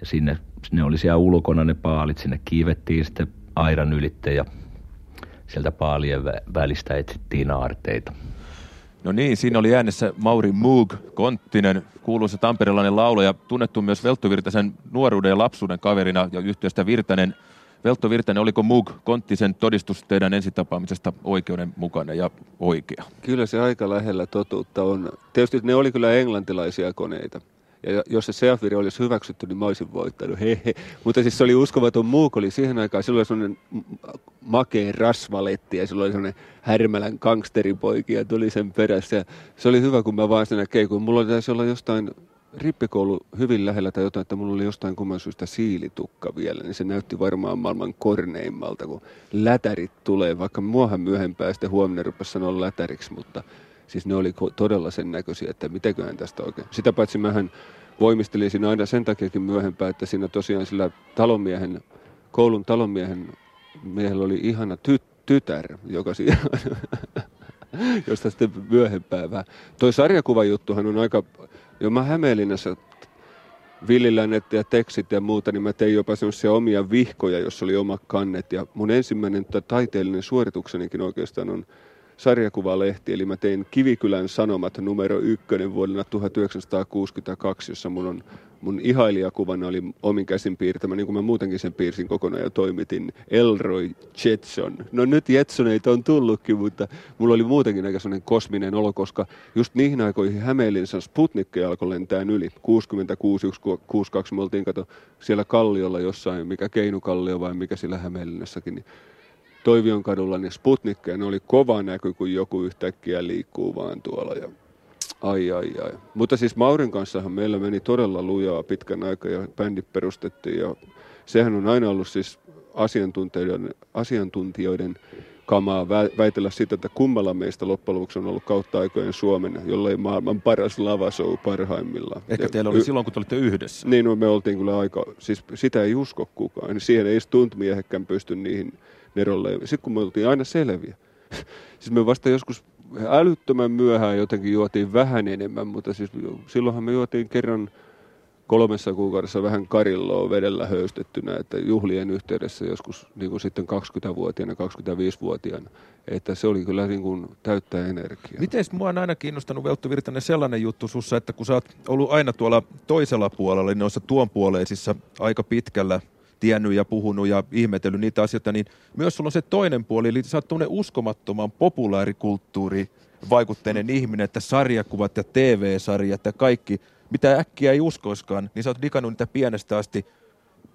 Ja sinne, sinne oli siellä ulkona ne paalit, sinne kiivettiin sitten aidan ylitte ja sieltä paalien välistä etsittiin aarteita. No niin, siinä oli äänessä Mauri Moog, Konttinen, kuuluisa tamperelainen laulaja, tunnettu myös Veltto Virtasen nuoruuden ja lapsuuden kaverina ja yhteystä Virtanen. Veltto Virtanen, oliko Moog Konttisen todistus teidän ensitapaamisesta oikeudenmukainen ja oikea? Kyllä se aika lähellä totuutta on. Tietysti ne oli kyllä englantilaisia koneita. Ja jos se Seafiri olisi hyväksytty, niin mä olisin voittanut. Hehe. Mutta siis se oli uskomaton muuk, oli siihen aikaan. Silloin oli sellainen makeen rasvaletti ja silloin oli sellainen härmälän gangsteripoiki ja tuli sen perässä. Ja se oli hyvä, kun mä vaan sen keikuin. Mulla taisi olla jostain rippikoulu hyvin lähellä tai jotain, että mulla oli jostain kumman syystä siilitukka vielä, niin se näytti varmaan maailman korneimmalta, kun lätärit tulee, vaikka muahan myöhempään sitten huomenna rupesi sanoa lätäriksi, mutta Siis ne oli todella sen näköisiä, että mitäköhän tästä oikein. Sitä paitsi mähän voimistelin siinä aina sen takiakin myöhempään, että siinä tosiaan sillä talonmiehen, koulun talonmiehen miehellä oli ihana ty- tytär, joka siinä, josta sitten myöhempään vähän. Toi sarjakuvajuttuhan on aika, jo mä Hämeenlinnassa villilännet ja tekstit ja muuta, niin mä tein jopa semmoisia omia vihkoja, jossa oli oma kannet. Ja mun ensimmäinen taiteellinen suorituksenikin oikeastaan on sarjakuvalehti, eli mä tein Kivikylän Sanomat numero ykkönen vuonna 1962, jossa mun, on, mun ihailijakuvana oli omin käsin piirtämä, niin kuin mä muutenkin sen piirsin kokonaan ja toimitin, Elroy Jetson. No nyt Jetsoneita on tullutkin, mutta mulla oli muutenkin aika sellainen kosminen olo, koska just niihin aikoihin Hämeenlinsan Sputnikkeja alkoi lentää yli. 66, 62 me oltiin, kato, siellä Kalliolla jossain, mikä Keinukallio vai mikä sillä Hämeenlinnassakin, niin Toivion kadulla niin Sputnikkeja, ne oli kova näky, kun joku yhtäkkiä liikkuu vaan tuolla. Ja ai ai ai. Mutta siis Maurin kanssahan meillä meni todella lujaa pitkän aikaa ja bändi perustettiin ja sehän on aina ollut siis asiantuntijoiden, asiantuntijoiden kamaa väitellä sitä, että kummalla meistä loppujen lopuksi on ollut kautta aikojen Suomen, jollei maailman paras lavasou parhaimmillaan. Ehkä teillä oli y- silloin, kun te olitte yhdessä. Niin, no me oltiin kyllä aika, siis sitä ei usko kukaan. Siihen ei stuntmiehekään pysty niihin Nerolle. Sitten kun me oltiin aina selviä. siis me vasta joskus älyttömän myöhään jotenkin juotiin vähän enemmän, mutta siis silloinhan me juotiin kerran kolmessa kuukaudessa vähän karilloa vedellä höystettynä, että juhlien yhteydessä joskus niin kuin sitten 20-vuotiaana, 25-vuotiaana, että se oli kyllä niin kuin täyttää energiaa. Miten mua on aina kiinnostanut Velttu Virtanen sellainen juttu sussa, että kun sä oot ollut aina tuolla toisella puolella, niin noissa tuonpuoleisissa aika pitkällä tiennyt ja puhunut ja ihmetellyt niitä asioita, niin myös sulla on se toinen puoli, eli sä oot uskomattoman populaarikulttuuri vaikutteinen ihminen, että sarjakuvat ja TV-sarjat ja kaikki, mitä äkkiä ei uskoiskaan, niin sä oot digannut niitä pienestä asti.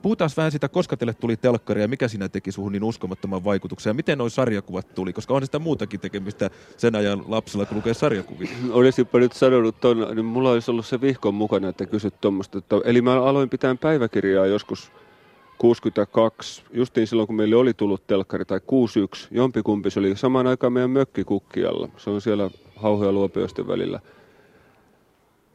Puhutaan vähän siitä, koska teille tuli telkkari ja mikä siinä teki suhun niin uskomattoman vaikutuksen ja miten nuo sarjakuvat tuli, koska on sitä muutakin tekemistä sen ajan lapsella, kun lukee sarjakuvia. Olisitpa nyt sanonut ton, niin mulla olisi ollut se vihkon mukana, että kysyt tuommoista. Eli mä aloin pitää päiväkirjaa joskus 62, justiin silloin kun meille oli tullut telkkari, tai 61, jompikumpi se oli samaan aikaan meidän mökkikukkialla. Se on siellä Hauhe ja Luopioisten välillä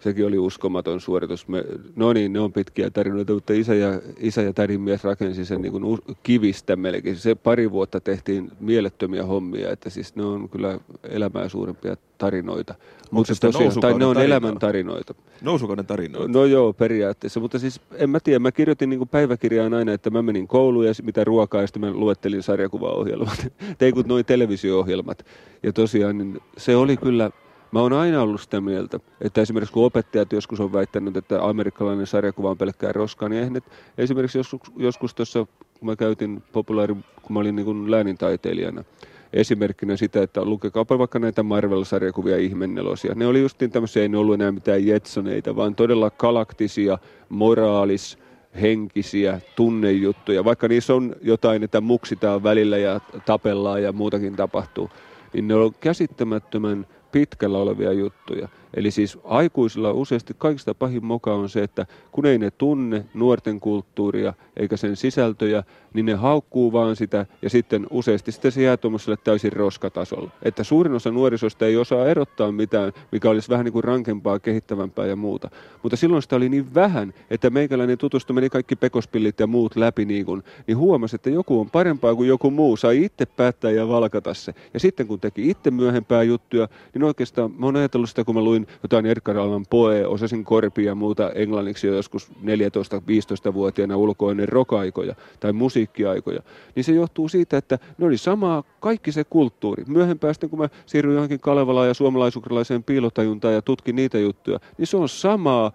sekin oli uskomaton suoritus. Me, no niin, ne on pitkiä tarinoita, mutta isä ja, isä ja tädin mies rakensi sen niin kuin kivistä melkein. Se pari vuotta tehtiin mielettömiä hommia, että siis ne on kyllä elämää suurempia tarinoita. Mutta tosiaan, tai ne on tarinoita? elämän tarinoita. Nousukauden tarinoita? No joo, periaatteessa. Mutta siis en mä tiedä, mä kirjoitin niin kuin päiväkirjaan aina, että mä menin kouluun ja mitä ruokaa, ja sitten mä luettelin sarjakuvaohjelmat. Tein kuin noin televisio-ohjelmat. Ja tosiaan niin se oli kyllä Mä oon aina ollut sitä mieltä, että esimerkiksi kun opettajat joskus on väittänyt, että amerikkalainen sarjakuva on pelkkää roskaa, niin eihän esimerkiksi joskus, joskus tuossa, kun mä käytin populaari, kun mä olin niin läänintaiteilijana, esimerkkinä sitä, että lukekaapa vaikka näitä Marvel-sarjakuvia ihmennelosia. Ne oli justiin tämmöisiä, ei ne ollut enää mitään jetsoneita, vaan todella galaktisia, moraalis, henkisiä tunnejuttuja. Vaikka niissä on jotain, että muksitaan välillä ja tapellaan ja muutakin tapahtuu, niin ne on käsittämättömän pitkällä olevia juttuja. Eli siis aikuisilla useasti kaikista pahin moka on se, että kun ei ne tunne nuorten kulttuuria eikä sen sisältöjä, niin ne haukkuu vaan sitä ja sitten useasti sitten se jää tuommoiselle täysin roskatasolla. Että suurin osa nuorisosta ei osaa erottaa mitään, mikä olisi vähän niin kuin rankempaa, kehittävämpää ja muuta. Mutta silloin sitä oli niin vähän, että meikäläinen tutustu meni kaikki pekospillit ja muut läpi niin, kuin, niin huomasi, että joku on parempaa kuin joku muu. Sai itse päättää ja valkata se. Ja sitten kun teki itse myöhempää juttuja, niin oikeastaan mä oon ajatellut sitä, kun mä luin jotain Erkka Raulan poe, osasin korpia ja muuta englanniksi jo joskus 14-15-vuotiaana ulkoinen rokaikoja tai musiikkiaikoja, niin se johtuu siitä, että ne oli samaa kaikki se kulttuuri. Myöhempään sitten, kun mä siirryin johonkin Kalevalaan ja suomalaisukralaiseen piilotajuntaan ja tutkin niitä juttuja, niin se on samaa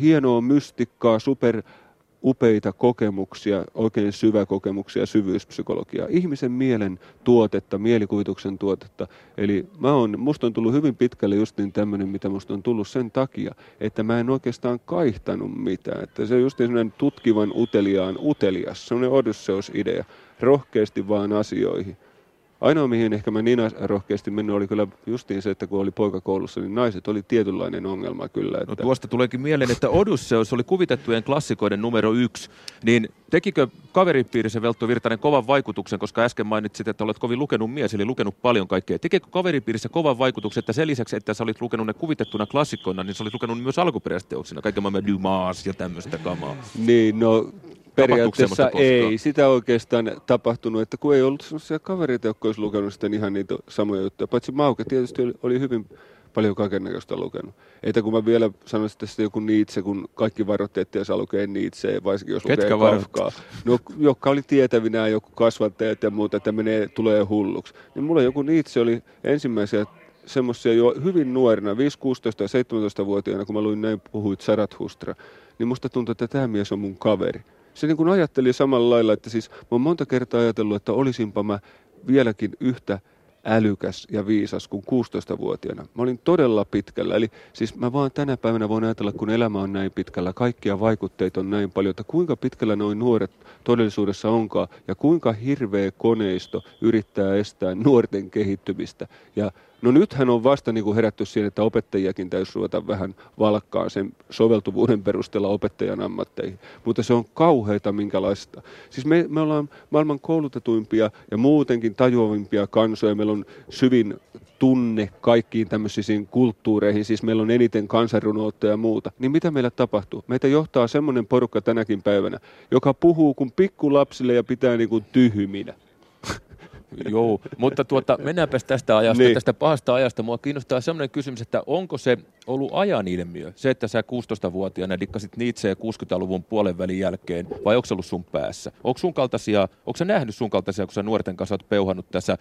hienoa mystikkaa, super upeita kokemuksia, oikein syväkokemuksia, syvyyspsykologiaa, ihmisen mielen tuotetta, mielikuvituksen tuotetta. Eli mä on, musta on tullut hyvin pitkälle just niin tämmöinen, mitä musta on tullut sen takia, että mä en oikeastaan kaihtanut mitään. Että se on just sellainen tutkivan uteliaan utelias, semmoinen Odysseus-idea, rohkeasti vaan asioihin. Ainoa, mihin ehkä mä niin rohkeasti mennyt, oli kyllä justiin se, että kun oli poikakoulussa, niin naiset oli tietynlainen ongelma kyllä. Että... No tuosta tuleekin mieleen, että Odysseus oli kuvitettujen klassikoiden numero yksi. Niin tekikö kaveripiirissä Veltto Virtanen kovan vaikutuksen, koska äsken mainitsit, että olet kovin lukenut mies, eli lukenut paljon kaikkea. Tekikö kaveripiirissä kovan vaikutuksen, että sen lisäksi, että sä olit lukenut ne kuvitettuna klassikkoina, niin sä olit lukenut myös alkuperäisteoksina, kaiken maailman Dumas ja tämmöistä kamaa. Niin, no periaatteessa ei sitä oikeastaan tapahtunut, että kun ei ollut sellaisia kavereita, jotka olisi lukenut sitten ihan niitä samoja juttuja. Paitsi Mauke tietysti oli, oli hyvin paljon kaikennäköistä lukenut. Että kun mä vielä sanoisin tästä joku Nietzsche, kun kaikki varoitti, että saa lukea Nietzsche, varsinkin jos Ketkä lukee Kafkaa. No, jotka oli tietävinä joku kasvattajat ja muuta, että menee, tulee hulluksi. Niin mulla joku Nietzsche oli ensimmäisiä semmoisia jo hyvin nuorena, 5, 16 ja 17-vuotiaana, kun mä luin näin puhuit Sarathustra, niin musta tuntui, että tämä mies on mun kaveri se niin kuin ajatteli samalla lailla, että siis mä oon monta kertaa ajatellut, että olisinpa mä vieläkin yhtä älykäs ja viisas kuin 16-vuotiaana. Mä olin todella pitkällä. Eli siis mä vaan tänä päivänä voin ajatella, kun elämä on näin pitkällä, kaikkia vaikutteita on näin paljon, että kuinka pitkällä noin nuoret todellisuudessa onkaan ja kuinka hirveä koneisto yrittää estää nuorten kehittymistä. Ja No nythän on vasta niin kuin herätty siihen, että opettajiakin täytyy ruveta vähän valkkaan sen soveltuvuuden perusteella opettajan ammatteihin. Mutta se on kauheita minkälaista. Siis me, me ollaan maailman koulutetuimpia ja muutenkin tajuavimpia kansoja. Meillä on syvin tunne kaikkiin tämmöisiin kulttuureihin, siis meillä on eniten kansanrunoutta ja muuta, niin mitä meillä tapahtuu? Meitä johtaa semmoinen porukka tänäkin päivänä, joka puhuu kuin pikkulapsille ja pitää niin kuin tyhminä. Joo, mutta tuota, mennäänpä tästä ajasta, niin. tästä pahasta ajasta. Mua kiinnostaa sellainen kysymys, että onko se ollut ajan ilmiö, se, että sä 16-vuotiaana dikkasit Nietzscheä 60-luvun puolen välin jälkeen, vai onko se ollut sun päässä? Onko sun kaltaisia, onko sä nähnyt sun kaltaisia, kun sä nuorten kanssa oot peuhannut tässä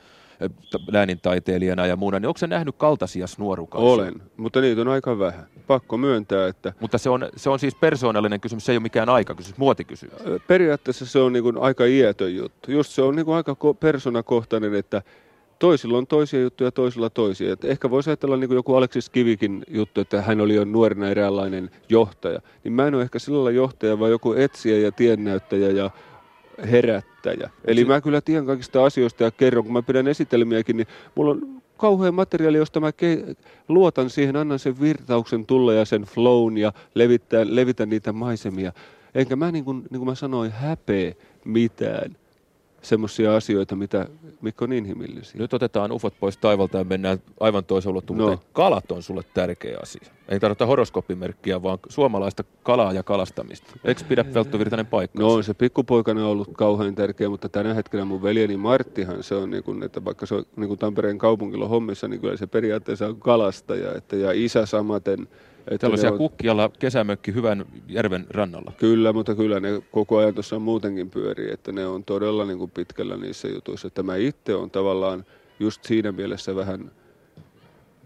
läänintaiteilijana ja muuna, niin onko se nähnyt kaltaisia nuorukaisia? Olen, mutta niitä on aika vähän. Pakko myöntää, että... Mutta se on, se on siis persoonallinen kysymys, se ei ole mikään aikakysymys, muotikysymys. Periaatteessa se on niin kuin aika iätön juttu. Just se on niin kuin aika persoonakohtainen, että toisilla on toisia juttuja, toisilla toisia. Et ehkä voisi ajatella niin kuin joku Aleksis Kivikin juttu, että hän oli jo nuorena eräänlainen johtaja. Niin mä en ole ehkä sillä lailla johtaja, vaan joku etsiä ja tiennäyttäjä ja herättäjä. Eli mä kyllä tiedän kaikista asioista ja kerron, kun mä pidän esitelmiäkin, niin mulla on kauhean materiaali, josta mä ke- luotan siihen, annan sen virtauksen tulla ja sen flown ja levitän, levitän niitä maisemia. Enkä mä, niin kuin, niin kuin mä sanoin, häpeä mitään semmoisia asioita, mitä, mitkä on inhimillisiä. Nyt otetaan ufot pois taivalta ja mennään aivan toiseen ulottuvuuteen. No. Kalat on sulle tärkeä asia. Ei tarvita horoskooppimerkkiä, vaan suomalaista kalaa ja kalastamista. Eikö pidä Peltto Virtanen paikkaa? No on se pikkupoikana ollut kauhean tärkeä, mutta tänä hetkenä mun veljeni Marttihan se on, niin kuin, että vaikka se on niin kuin Tampereen kaupungilla hommissa, niin kyllä se periaatteessa on kalastaja. Että, ja isä samaten Tällaisia on... kukkialla kesämökki hyvän järven rannalla. Kyllä, mutta kyllä ne koko ajan tuossa muutenkin pyörii, että ne on todella niin kuin pitkällä niissä jutuissa. Että mä itse on tavallaan just siinä mielessä vähän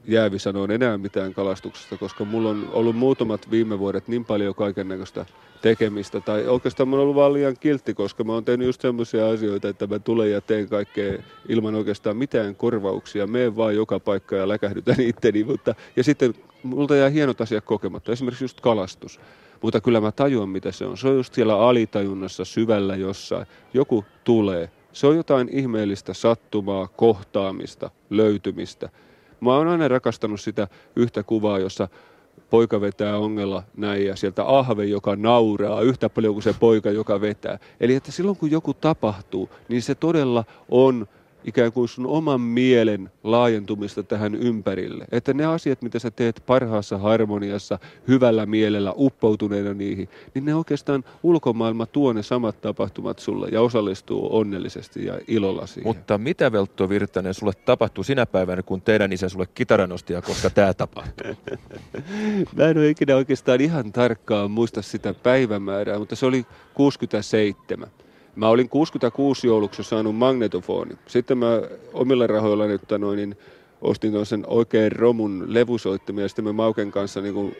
jäävi sanoa enää mitään kalastuksesta, koska mulla on ollut muutamat viime vuodet niin paljon kaiken näköistä tekemistä. Tai oikeastaan mä oon ollut vaan liian kiltti, koska mä oon tehnyt just semmoisia asioita, että mä tulen ja teen kaikkea ilman oikeastaan mitään korvauksia. Meen vaan joka paikka ja läkähdytän itteni. Mutta, ja sitten multa jää hienot asiat kokematta, esimerkiksi just kalastus. Mutta kyllä mä tajuan, mitä se on. Se on just siellä alitajunnassa syvällä jossain. Joku tulee. Se on jotain ihmeellistä sattumaa, kohtaamista, löytymistä. Mä oon aina rakastanut sitä yhtä kuvaa, jossa poika vetää ongella näin ja sieltä ahve, joka nauraa yhtä paljon kuin se poika, joka vetää. Eli että silloin kun joku tapahtuu, niin se todella on ikään kuin sun oman mielen laajentumista tähän ympärille. Että ne asiat, mitä sä teet parhaassa harmoniassa, hyvällä mielellä, uppoutuneena niihin, niin ne oikeastaan ulkomaailma tuo ne samat tapahtumat sulle ja osallistuu onnellisesti ja ilolla siihen. Mutta mitä Veltto Virtanen sulle tapahtui sinä päivänä, kun teidän isä sulle kitaranostia, koska tämä tapahtui? Mä en ole ikinä oikeastaan ihan tarkkaan muista sitä päivämäärää, mutta se oli 67. Mä olin 66 jouluksi saanut magnetofoni. Sitten mä omilla rahoilla nyt noin, niin ostin sen oikein romun levusoittimia ja sitten me Mauken kanssa niin kun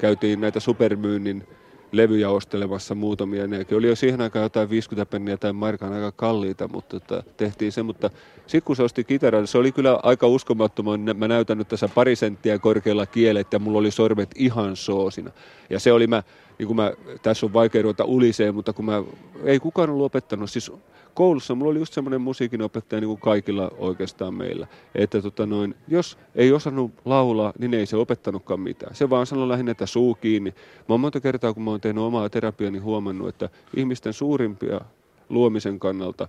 käytiin näitä supermyynnin levyjä ostelemassa muutamia. Ne oli jo siihen aikaan jotain 50 penniä tai markan aika kalliita, mutta tota, tehtiin se. Mutta sitten kun se osti kitaran, se oli kyllä aika uskomattoman. Mä näytän nyt tässä pari senttiä korkealla kielet ja mulla oli sormet ihan soosina. Ja se oli mä niin kun mä, tässä on vaikea ruveta uliseen, mutta kun mä, ei kukaan ollut opettanut, siis koulussa mulla oli just semmoinen musiikinopettaja niin kuin kaikilla oikeastaan meillä, että tota noin, jos ei osannut laulaa, niin ei se opettanutkaan mitään. Se vaan sanoi lähinnä, että suu kiinni. Mä oon monta kertaa, kun mä oon tehnyt omaa terapiani, huomannut, että ihmisten suurimpia luomisen kannalta,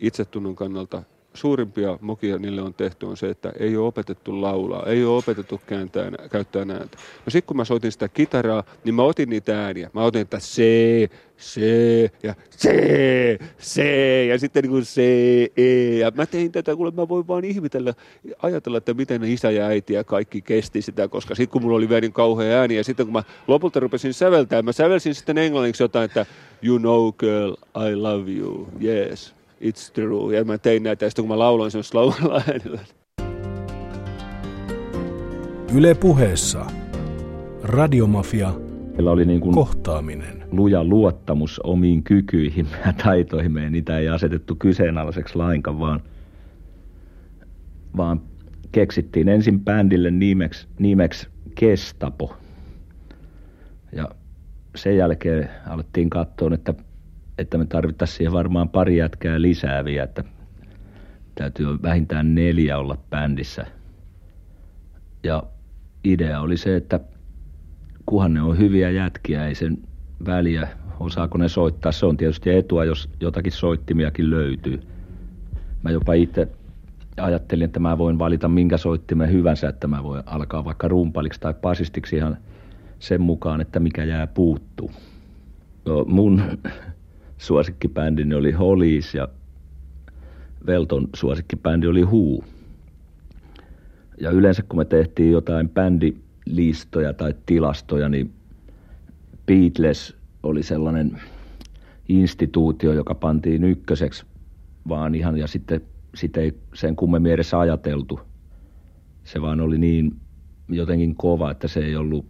itsetunnon kannalta suurimpia mokia niille on tehty on se, että ei ole opetettu laulaa, ei ole opetettu kääntää, käyttää ääntä. No sitten kun mä soitin sitä kitaraa, niin mä otin niitä ääniä. Mä otin, että C, C ja C, C ja sitten niin kuin C, E. Ja mä tein tätä, kun mä voin vaan ihmetellä, ajatella, että miten isä ja äiti ja kaikki kesti sitä, koska sitten kun mulla oli vielä niin kauhea ääni ja sitten kun mä lopulta rupesin säveltämään, mä sävelsin sitten englanniksi jotain, että you know girl, I love you, yes it's true. Ja mä tein näitä, ja sitten kun mä lauloin sen slowalla äänellä. Yle puheessa. Radiomafia. Meillä oli niin kuin kohtaaminen. luja luottamus omiin kykyihin ja taitoihin. Niitä ei asetettu kyseenalaiseksi lainkaan, vaan, vaan keksittiin ensin bändille nimeksi, nimeksi Kestapo. Ja sen jälkeen alettiin katsoa, että että me tarvittaisiin siihen varmaan pari jätkää lisää vielä, että täytyy vähintään neljä olla bändissä. Ja idea oli se, että kuhan ne on hyviä jätkiä, ei sen väliä, osaako ne soittaa. Se on tietysti etua, jos jotakin soittimiakin löytyy. Mä jopa itse ajattelin, että mä voin valita minkä soittimen hyvänsä, että mä voin alkaa vaikka rumpaliksi tai pasistiksi ihan sen mukaan, että mikä jää puuttuu. No, mun suosikkibändini oli Hollies ja Velton suosikkibändi oli Huu. Ja yleensä kun me tehtiin jotain bändilistoja tai tilastoja, niin Beatles oli sellainen instituutio, joka pantiin ykköseksi vaan ihan ja sitten sitä ei sen kummemmin edes ajateltu. Se vaan oli niin jotenkin kova, että se ei ollut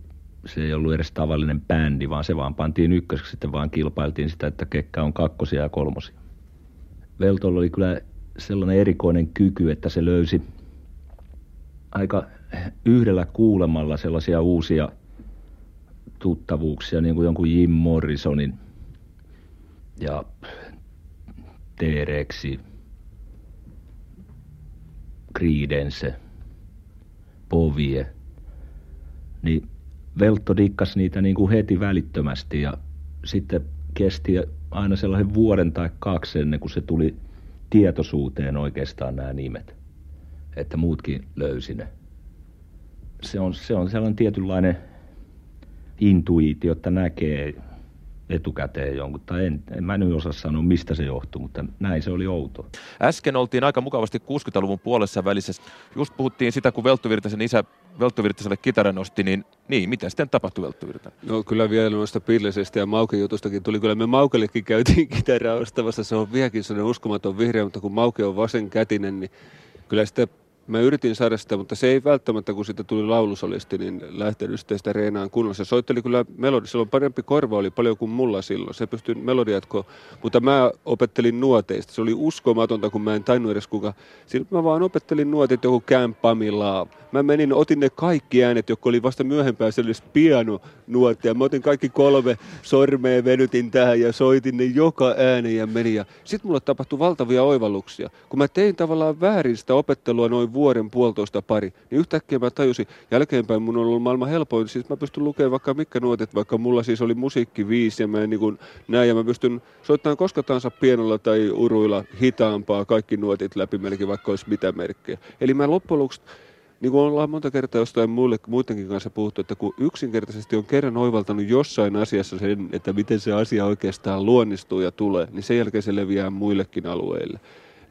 se ei ollut edes tavallinen bändi, vaan se vaan pantiin ykköseksi, sitten vaan kilpailtiin sitä, että kekkä on kakkosia ja kolmosia. Veltolla oli kyllä sellainen erikoinen kyky, että se löysi aika yhdellä kuulemalla sellaisia uusia tuttavuuksia, niin kuin jonkun Jim Morrisonin ja T-Rexi, Creedence, Povie, niin Veltto dikkas niitä niin kuin heti välittömästi ja sitten kesti aina sellaisen vuoden tai kaksi ennen kuin se tuli tietoisuuteen oikeastaan nämä nimet. Että muutkin löysi ne. Se on, se on sellainen tietynlainen intuitio, että näkee etukäteen jonkun, tai en, en mä nyt osaa sanoa, mistä se johtuu, mutta näin se oli outo. Äsken oltiin aika mukavasti 60-luvun puolessa välissä. Just puhuttiin sitä, kun Veltto Virtasen isä Veltto Virtaselle kitaran nosti, niin, niin mitä sitten tapahtui Veltto Virtanen? No kyllä vielä noista Pillesestä ja Mauken jutustakin tuli. Kyllä me Maukellekin käytiin kitaraa ostamassa. Se on vieläkin sellainen uskomaton vihreä, mutta kun Mauke on vasenkätinen, niin kyllä sitten mä yritin saada sitä, mutta se ei välttämättä, kun siitä tuli laulusolisti, niin lähtenyt sitten sitä reenaan kunnolla. Se soitteli kyllä melodi, silloin parempi korva oli paljon kuin mulla silloin. Se pystyi melodiatko, mutta mä opettelin nuoteista. Se oli uskomatonta, kun mä en tainnut edes kuka. Silloin mä vaan opettelin nuotit, joku kämppamilaa. Mä menin, otin ne kaikki äänet, jotka oli vasta myöhempään sellaista piano nuottia. Mä otin kaikki kolme sormea, venytin tähän ja soitin ne joka äänen ja meni. Ja sitten mulle tapahtui valtavia oivalluksia. Kun mä tein tavallaan väärin sitä opettelua noin vuoden puolitoista pari, niin yhtäkkiä mä tajusin, jälkeenpäin mun on ollut maailman helpoin, siis mä pystyn lukemaan vaikka mitkä nuotit, vaikka mulla siis oli musiikki viisi ja mä niin kuin näin, ja mä pystyn soittamaan koska tahansa pienolla tai uruilla hitaampaa kaikki nuotit läpi melkein, vaikka olisi mitä merkkejä. Eli mä loppujen lopuksi niin kuin ollaan monta kertaa jostain muille, muidenkin kanssa puhuttu, että kun yksinkertaisesti on kerran oivaltanut jossain asiassa sen, että miten se asia oikeastaan luonnistuu ja tulee, niin sen jälkeen se leviää muillekin alueille.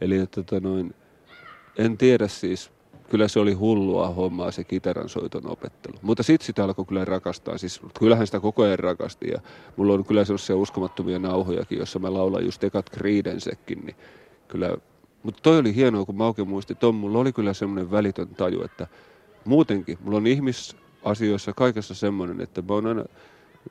Eli että tota noin, en tiedä siis, kyllä se oli hullua hommaa se kitaran soiton opettelu. Mutta sitten sitä alkoi kyllä rakastaa. Siis kyllähän sitä koko ajan rakasti. Ja mulla on kyllä sellaisia uskomattomia nauhojakin, jossa mä laulan just ekat Creedencekin. Niin kyllä, mutta toi oli hienoa, kun mä oikein muistin, mulla oli kyllä semmoinen välitön taju, että muutenkin, mulla on ihmisasioissa kaikessa semmoinen, että mä oon aina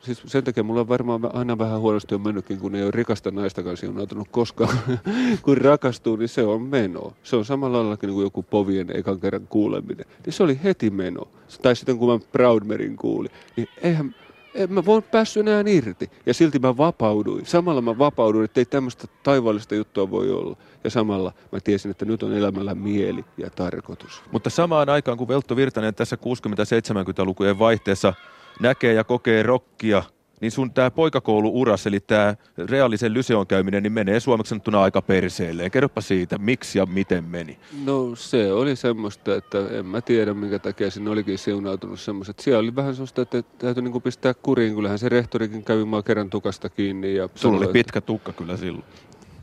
siis sen takia mulla on varmaan aina vähän huonosti on mennytkin, kun ei ole rikasta naistakaan siunautunut koskaan. kun rakastuu, niin se on meno. Se on samalla lailla kuin joku povien ekan kerran kuuleminen. Niin se oli heti meno. Tai sitten kun mä Proudmerin kuulin, niin eihän, en mä voin päässyt enää irti. Ja silti mä vapauduin. Samalla mä vapauduin, että ei tämmöistä taivaallista juttua voi olla. Ja samalla mä tiesin, että nyt on elämällä mieli ja tarkoitus. Mutta samaan aikaan, kun Veltto Virtanen tässä 60-70-lukujen vaihteessa näkee ja kokee rokkia, niin sun tämä poikakouluuras, eli tämä reaalisen lyseon käyminen, niin menee suomeksi sanottuna aika perseelleen. Kerropa siitä, miksi ja miten meni. No se oli semmoista, että en mä tiedä minkä takia sinne olikin siunautunut semmoiset. Siellä oli vähän semmoista, että täytyy niinku pistää kuriin. Kyllähän se rehtorikin kävi mua kerran tukasta kiinni. Ja Sulla oli pitkä tukka kyllä silloin.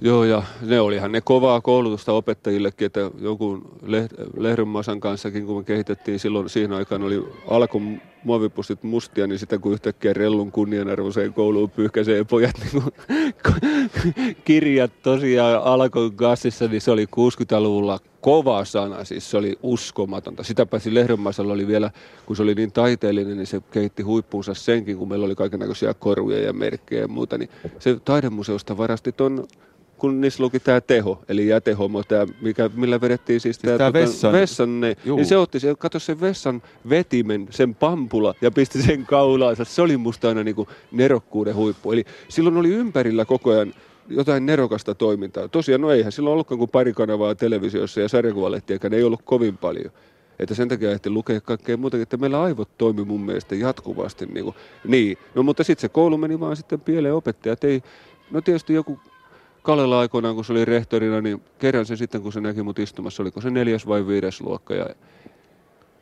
Joo, ja ne olihan ne kovaa koulutusta opettajillekin, että jonkun Lehdon Masan kanssakin, kun me kehitettiin silloin, siihen aikaan oli alkun muovipussit mustia, niin sitä kun yhtäkkiä rellun kunnianarvoiseen kouluun pyyhkäisee pojat niin kirjat tosiaan alkon kassissa, niin se oli 60-luvulla kova sana, siis se oli uskomatonta. Sitä paitsi Lehdonmaisella oli vielä, kun se oli niin taiteellinen, niin se kehitti huippuunsa senkin, kun meillä oli kaikenlaisia koruja ja merkkejä ja muuta, niin se taidemuseosta varasti ton kun niissä luki tämä teho, eli jätehomo, tämä, mikä, millä vedettiin siis, siis tämä tota, vessan, vessan ne, niin se otti, se katsoi sen vessan vetimen, sen pampula ja pisti sen kaulaansa. Se oli musta aina niin kuin nerokkuuden huippu. Eli silloin oli ympärillä koko ajan jotain nerokasta toimintaa. Tosiaan, no eihän silloin ollutkaan kuin pari kanavaa televisiossa ja sarjakuvalehtiäkään ei ollut kovin paljon. Että sen takia ehti lukea kaikkea muuta, että meillä aivot toimi mun mielestä jatkuvasti. Niin, kuin, niin. no mutta sitten se koulu meni vaan sitten pieleen opettajat ei, no tietysti joku Kalella aikoinaan, kun se oli rehtorina, niin kerran se sitten, kun se näki mut istumassa, oliko se neljäs vai viides luokka. Ja,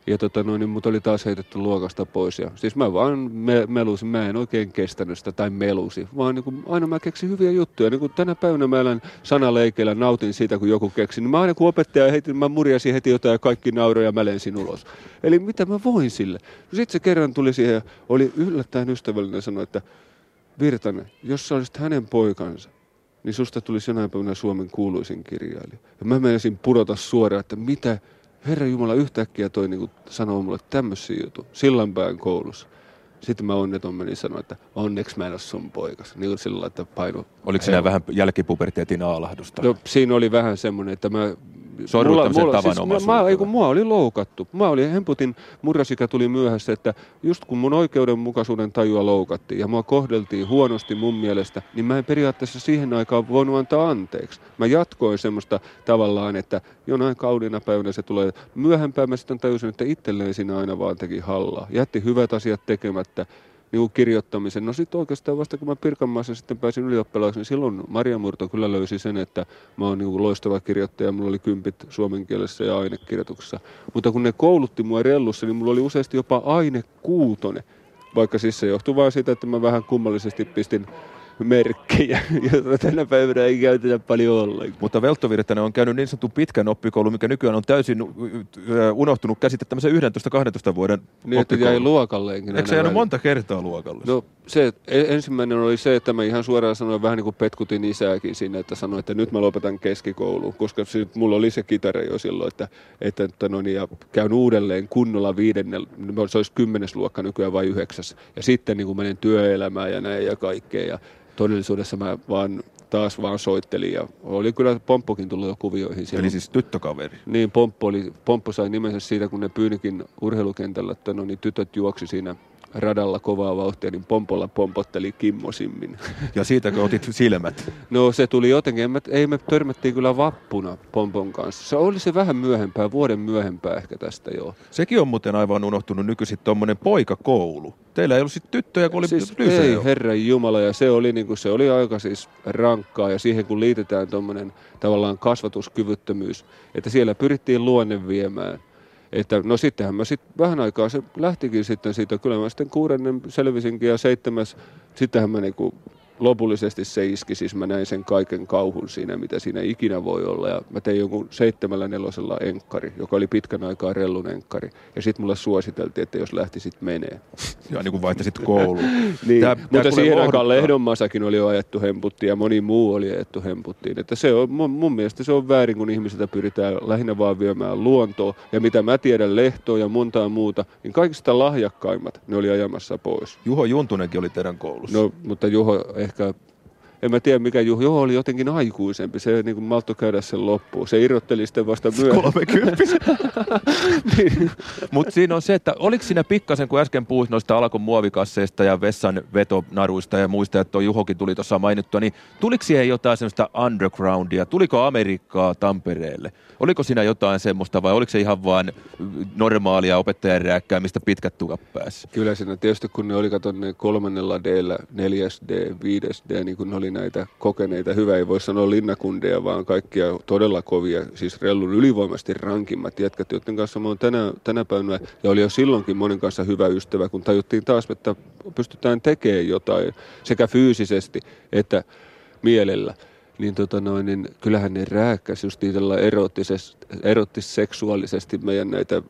ja tota noin, niin mut oli taas heitetty luokasta pois. Ja, siis mä vaan me, melusin, mä en oikein kestänyt sitä tai melusi, vaan niin kuin, aina mä keksin hyviä juttuja. Niin kuin tänä päivänä mä elän sanaleikeillä, nautin siitä, kun joku keksi. Niin mä aina kun opettaja heitin, mä murjasin heti jotain ja kaikki nauroja ja mä lensin ulos. Eli mitä mä voin sille? No sitten se kerran tuli siihen ja oli yllättäen ystävällinen ja sanoi, että Virtanen, jos sä olisit hänen poikansa, niin susta tuli jonain päivänä Suomen kuuluisin kirjailija. Ja mä menisin pudota suoraan, että mitä Herra Jumala yhtäkkiä toi niin sanoo mulle tämmöisiä juttu Sillanpään koulussa. Sitten mä onneton menin sanoa, että onneksi mä en ole sun poikas. Niin sillä että paino. Oliko siinä vähän jälkipuberteetin aalahdusta? No siinä oli vähän semmoinen, että mä mulla, mulla, siis, mä, ei, kun mua oli loukattu. Mä oli, Hemputin murrasikä tuli myöhässä, että just kun mun oikeudenmukaisuuden tajua loukattiin ja mua kohdeltiin huonosti mun mielestä, niin mä en periaatteessa siihen aikaan voinut antaa anteeksi. Mä jatkoin semmoista tavallaan, että jonain kauniina päivänä se tulee. Myöhempään mä sitten tajusin, että itselleen siinä aina vaan teki hallaa. Jätti hyvät asiat tekemättä niin kirjoittamisen. No sitten oikeastaan vasta kun mä Pirkanmaassa sitten pääsin ylioppilaaksi, niin silloin Maria Murto kyllä löysi sen, että mä oon niin loistava kirjoittaja, mulla oli kympit suomen kielessä ja ainekirjoituksessa. Mutta kun ne koulutti mua rellussa, niin mulla oli useasti jopa aine kuutone. Vaikka siis se johtui vain siitä, että mä vähän kummallisesti pistin merkkejä, joita tänä päivänä ei käytetä paljon ollenkaan. Mutta Veltto Virtanen on käynyt niin sanottu pitkän oppikoulun, mikä nykyään on täysin unohtunut käsite tämmöisen 11-12 vuoden Niin, että jäi luokalleenkin. Eikö se jäänyt monta kertaa luokalle? No se, ensimmäinen oli se, että mä ihan suoraan sanoin vähän niin kuin petkutin isääkin sinne, että sanoin, että nyt mä lopetan keskikouluun, koska se, mulla oli se kitara jo silloin, että, että, että no niin, ja käyn uudelleen kunnolla viidennellä, se olisi kymmenes luokka nykyään vai yhdeksäs, ja sitten niin kuin menen työelämään ja näin ja kaikkea, ja todellisuudessa mä vaan taas vaan soittelin ja oli kyllä Pomppokin tullut jo kuvioihin siellä. Eli siis tyttökaveri. Niin, Pomppo, oli, Pomppo sai nimensä siitä, kun ne Pyynikin urheilukentällä, että no niin tytöt juoksi siinä radalla kovaa vauhtia, niin Pompolla pompotteli kimmosimmin. Ja siitäkö otit silmät? No se tuli jotenkin, me, ei me törmättiin kyllä vappuna Pompon kanssa. Se oli se vähän myöhempää, vuoden myöhempää ehkä tästä joo. Sekin on muuten aivan unohtunut nykyisin tuommoinen poikakoulu. Teillä ei ollut sitten tyttöjä, kun oli siis Ei, herran jumala, ja se oli, niin kuin, se oli aika siis rankkaa, ja siihen kun liitetään tuommoinen tavallaan kasvatuskyvyttömyys, että siellä pyrittiin luonne viemään – että no sittenhän mä sitten vähän aikaa se lähtikin sitten siitä, kyllä mä sitten kuudennen selvisinkin ja seitsemäs, sittenhän mä niinku lopullisesti se iski, siis mä näin sen kaiken kauhun siinä, mitä siinä ikinä voi olla. Ja mä tein jonkun seitsemällä nelosella enkkari, joka oli pitkän aikaa rellun enkkari. Ja sitten mulle suositeltiin, että jos lähtisit menee. Ja niin kuin vaihtasit kouluun. niin, tää, mutta tää siihen aikaan Lehdonmasakin oli jo ajettu hemputtiin ja moni muu oli ajettu hemputtiin. Että se on, mun, mun mielestä se on väärin, kun ihmisiltä pyritään lähinnä vaan viemään luontoa. Ja mitä mä tiedän Lehtoa ja montaa muuta, niin kaikista lahjakkaimmat ne oli ajamassa pois. Juho Juntunenkin oli teidän koulussa. No, mutta Juho ehkä Jacob en mä tiedä mikä Juho, Juho oli jotenkin aikuisempi, se niin kuin maltto käydä sen loppuun. Se irrotteli sitten vasta myöhemmin. 30. niin. Mutta siinä on se, että oliko siinä pikkasen, kun äsken puhuit noista alkon muovikasseista ja vessan vetonaruista ja muista, että tuo Juhokin tuli tuossa mainittua, niin tuliko siihen jotain semmoista undergroundia? Tuliko Amerikkaa Tampereelle? Oliko siinä jotain semmoista vai oliko se ihan vain normaalia opettajan rääkkäämistä pitkät tukat päässä? Kyllä siinä tietysti kun ne oli katon ne kolmannella d neljäs D, viides D, niin kun ne oli näitä kokeneita, hyvä ei voi sanoa linnakundeja, vaan kaikkia todella kovia, siis rellun ylivoimasti rankimmat jätkät, joiden kanssa mä oon tänä, tänä päivänä, ja oli jo silloinkin monin kanssa hyvä ystävä, kun tajuttiin taas, että pystytään tekemään jotain sekä fyysisesti että mielellä. Niin, tota noin, niin kyllähän ne rääkkäsi just tällä erottis seksuaalisesti meidän näitä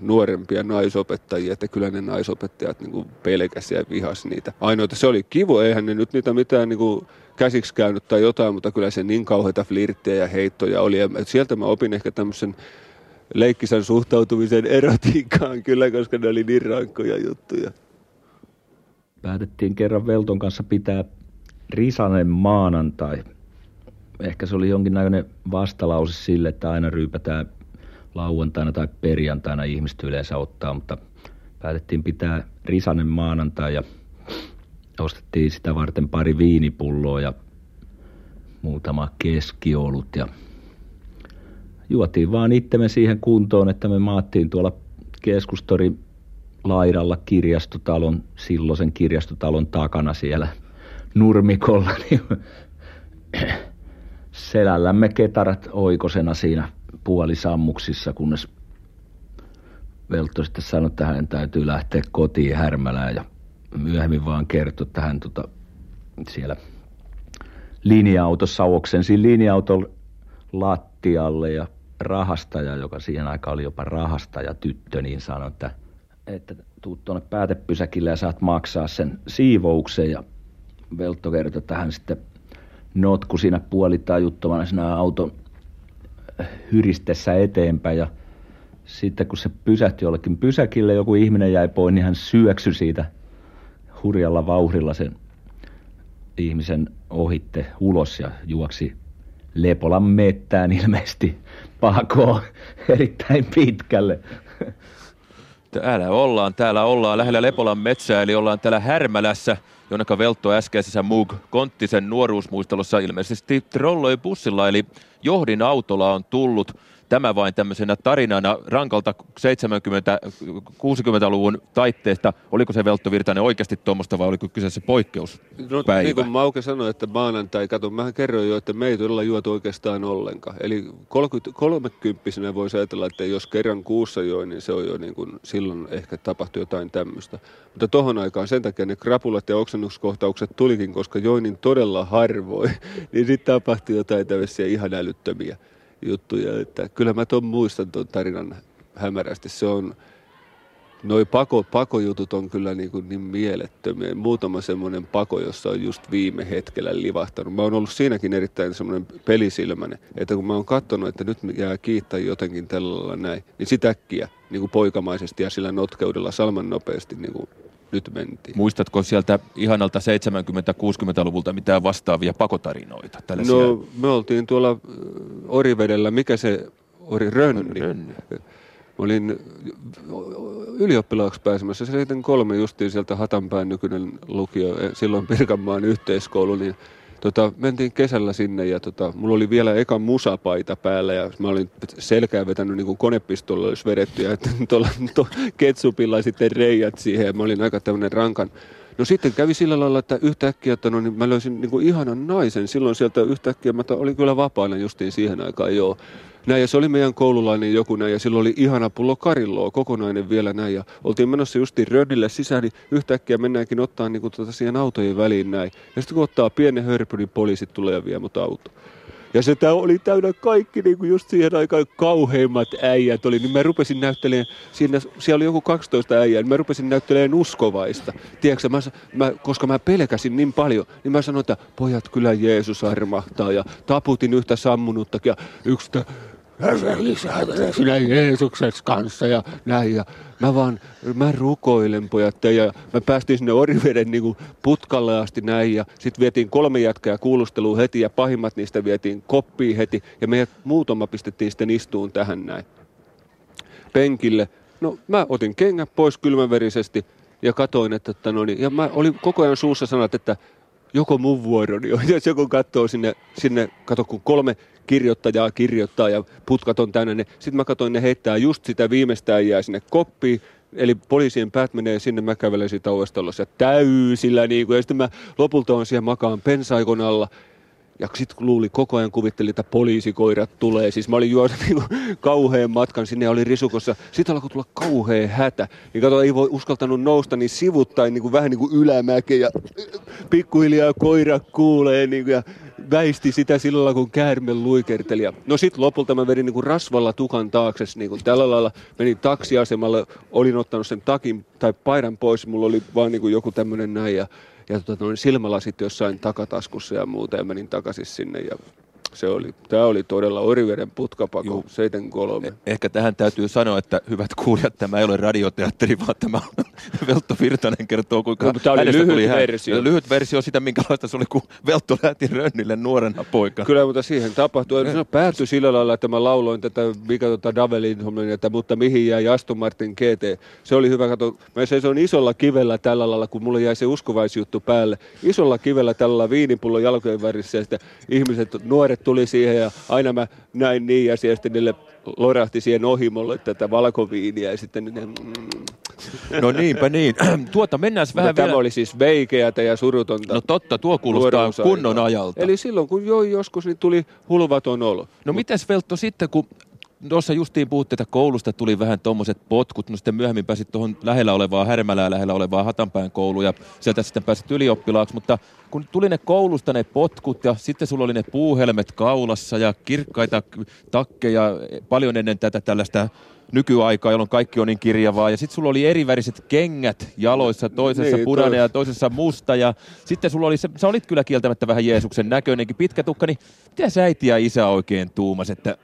nuorempia naisopettajia, että kyllä ne naisopettajat niin pelkäsi ja vihas niitä. Ainoita se oli kivo, eihän ne nyt niitä mitään niin kuin käsiksi käynyt tai jotain, mutta kyllä se niin kauheita flirttejä ja heittoja oli. Ja sieltä mä opin ehkä tämmöisen leikkisen suhtautumisen erotiikkaan kyllä, koska ne oli niin rankkoja juttuja. Päätettiin kerran Velton kanssa pitää Risanen maanantai – ehkä se oli jonkinnäköinen vastalause sille, että aina ryypätään lauantaina tai perjantaina ihmiset yleensä ottaa, mutta päätettiin pitää risanen maanantai ja ostettiin sitä varten pari viinipulloa ja muutama keskiolut ja juotiin vaan itsemme siihen kuntoon, että me maattiin tuolla keskustorin laidalla kirjastotalon, silloisen kirjastotalon takana siellä nurmikolla, niin selällämme ketarat oikosena siinä puolisammuksissa, kunnes Veltto sitten sanoi, että hän täytyy lähteä kotiin Härmälään ja myöhemmin vaan kertoi, että hän tota, siellä linja-autossa oksensi linja-auton lattialle ja rahastaja, joka siihen aikaan oli jopa rahastaja tyttö, niin sanoi, että, että tuut tuonne päätepysäkille ja saat maksaa sen siivouksen. Ja Veltto kertoi, että hän sitten notku siinä puolitajuttomana siinä auton hyristessä eteenpäin ja sitten kun se pysähti jollekin pysäkille, joku ihminen jäi pois, niin hän syöksy siitä hurjalla vauhdilla sen ihmisen ohitte ulos ja juoksi Lepolan mettään ilmeisesti pakoon erittäin pitkälle. Täällä ollaan, täällä ollaan lähellä Lepolan metsää, eli ollaan täällä Härmälässä – Jonneka Veltto äskeisessä Mug Konttisen nuoruusmuistelussa. Ilmeisesti trolloi bussilla, eli johdin autolla on tullut tämä vain tämmöisenä tarinana rankalta 70-60-luvun taitteesta. Oliko se Veltto Virtanen oikeasti tuommoista vai oliko kyseessä poikkeuspäivä? No, niin kuin Mauke sanoi, että maanantai, kato, mä kerroin jo, että me ei todella juotu oikeastaan ollenkaan. Eli 30, 30 voisi ajatella, että jos kerran kuussa joi, niin se on jo niin kuin, silloin ehkä tapahtui jotain tämmöistä. Mutta tohon aikaan sen takia ne krapulat ja oksennuskohtaukset tulikin, koska join niin todella harvoin, niin sitten tapahtui jotain tämmöisiä ihan älyttömiä juttuja. Että kyllä mä ton muistan tuon tarinan hämärästi. Se on, noi pako, pakojutut on kyllä niin, kuin niin mielettömiä. Muutama semmoinen pako, jossa on just viime hetkellä livahtanut. Mä oon ollut siinäkin erittäin semmoinen pelisilmäinen, että kun mä oon katsonut, että nyt jää kiittää jotenkin tällä näin, niin sitäkkiä niin kuin poikamaisesti ja sillä notkeudella salman nopeasti niin kuin nyt mentiin. Muistatko sieltä ihanalta 70-60-luvulta mitään vastaavia pakotarinoita? Tällaisia? No me oltiin tuolla Orivedellä, mikä se Ori Rönni. Rönni. Olin ylioppilaaksi pääsemässä, se kolme justiin sieltä Hatanpään nykyinen lukio, e, silloin Pirkanmaan yhteiskoulu, niin tota, mentiin kesällä sinne ja tota, mulla oli vielä eka musapaita päällä ja mä olin selkää vetänyt niin kuin konepistolla olisi vedetty ja tuolla to, ketsupilla sitten reijät siihen ja mä olin aika tämmöinen rankan No sitten kävi sillä lailla, että yhtäkkiä, että no, niin mä löysin niin kuin ihanan naisen. Silloin sieltä yhtäkkiä, mä olin kyllä vapaana justiin siihen aikaan, joo. Näin, ja se oli meidän koululainen joku näin, ja silloin oli ihana pullo karilloa, kokonainen vielä näin, ja oltiin menossa justiin rödille sisään, niin yhtäkkiä mennäänkin ottaa niin kuin, tuota, siihen autojen väliin näin. Ja sitten kun ottaa pienen hörpy, niin poliisit tulee ja vie mut auto. Ja se tää oli täynnä kaikki niin kuin just siihen aikaan kauheimmat äijät oli. Niin mä rupesin näyttelemään, siinä, siellä oli joku 12 äijää, niin mä rupesin näyttelemään uskovaista. Tiedätkö, mä, mä, koska mä pelkäsin niin paljon, niin mä sanoin, että pojat kyllä Jeesus armahtaa. Ja taputin yhtä sammunuttakin ja yksi lisää sinä Jeesuksen kanssa ja näin. Ja mä vaan, mä rukoilen pojat ja mä päästiin sinne Oriveden niin putkalle asti näin ja sitten vietiin kolme jatkaa kuulustelua heti ja pahimmat niistä vietiin koppiin heti ja meidät muutama pistettiin sitten istuun tähän näin penkille. No mä otin kengät pois kylmäverisesti ja katoin, että, että no niin, ja mä olin koko ajan suussa sanat, että joko mun vuoroni on, jos joku katsoo sinne, sinne, kato kun kolme kirjoittajaa kirjoittaa ja putkat on täynnä, sitten mä katsoin ne heittää just sitä viimeistään jää sinne koppiin, Eli poliisien päät menee sinne, mä kävelen siitä ja täysillä, niin kuin, ja sitten mä lopulta on siellä makaan pensaikon alla, ja sitten luuli koko ajan kuvitteli, että poliisikoirat tulee. Siis mä olin juossa niin kauheen matkan sinne ja oli risukossa. Sitten alkoi tulla kauhea hätä. Niin kato, ei voi uskaltanut nousta niin sivuttain niin kuin, vähän niin kuin ylämäkeä. Ja pikkuhiljaa koira kuulee niin kuin, ja väisti sitä sillä kun käärme luikerteli. No sitten lopulta mä vedin niin kuin rasvalla tukan taakse. Niin kuin tällä lailla menin taksiasemalle, olin ottanut sen takin tai paidan pois. Mulla oli vaan niin kuin joku tämmöinen näin ja ja tota, silmälasit jossain takataskussa ja muuta ja menin takaisin sinne ja se oli, tämä oli todella Oriveden putkapako, Juh. 73. Eh, ehkä tähän täytyy sanoa, että hyvät kuulijat, tämä ei ole radioteatteri, vaan tämä on Veltto Virtanen kertoo, kuinka no, tämä oli lyhyt tuli versio. Hän, lyhyt versio sitä, minkälaista se oli, kun Veltto lähti Rönnille nuorena poika. Kyllä, mutta siihen tapahtui. Se päättyi sillä lailla, että mä lauloin tätä, mikä tota Davelin, että mutta mihin jäi Aston Martin GT. Se oli hyvä, kato, mä on isolla kivellä tällä lailla, kun mulle jäi se uskovaisjuttu päälle. Isolla kivellä tällä viinipullon jalkojen värissä ja sitten ihmiset, nuoret tuli siihen ja aina mä näin niin ja sitten niille lorahti siihen ohimolle tätä valkoviiniä ja sitten ne... No niinpä niin. Tuota mennään vähän Tämä vielä... oli siis veikeätä ja surutonta. No totta, tuo kuulostaa kunnon ajalta. Eli silloin kun joi joskus, niin tuli hulvaton olo. No Mut... mites Veltto sitten, kun tuossa justiin puhutte, että koulusta tuli vähän tuommoiset potkut, no sitten myöhemmin pääsit tuohon lähellä olevaa, Härmälää lähellä olevaa Hatanpään kouluun ja sieltä sitten pääsit ylioppilaaksi, mutta kun tuli ne koulusta ne potkut ja sitten sulla oli ne puuhelmet kaulassa ja kirkkaita takkeja paljon ennen tätä tällaista nykyaikaa, jolloin kaikki on niin kirjavaa. Ja sitten sulla oli eriväriset kengät jaloissa, toisessa niin, punainen toi. ja toisessa musta. Ja sitten sulla oli, sä olit kyllä kieltämättä vähän Jeesuksen näköinenkin pitkä tukka, niin mitä sä äiti ja isä oikein tuumas, että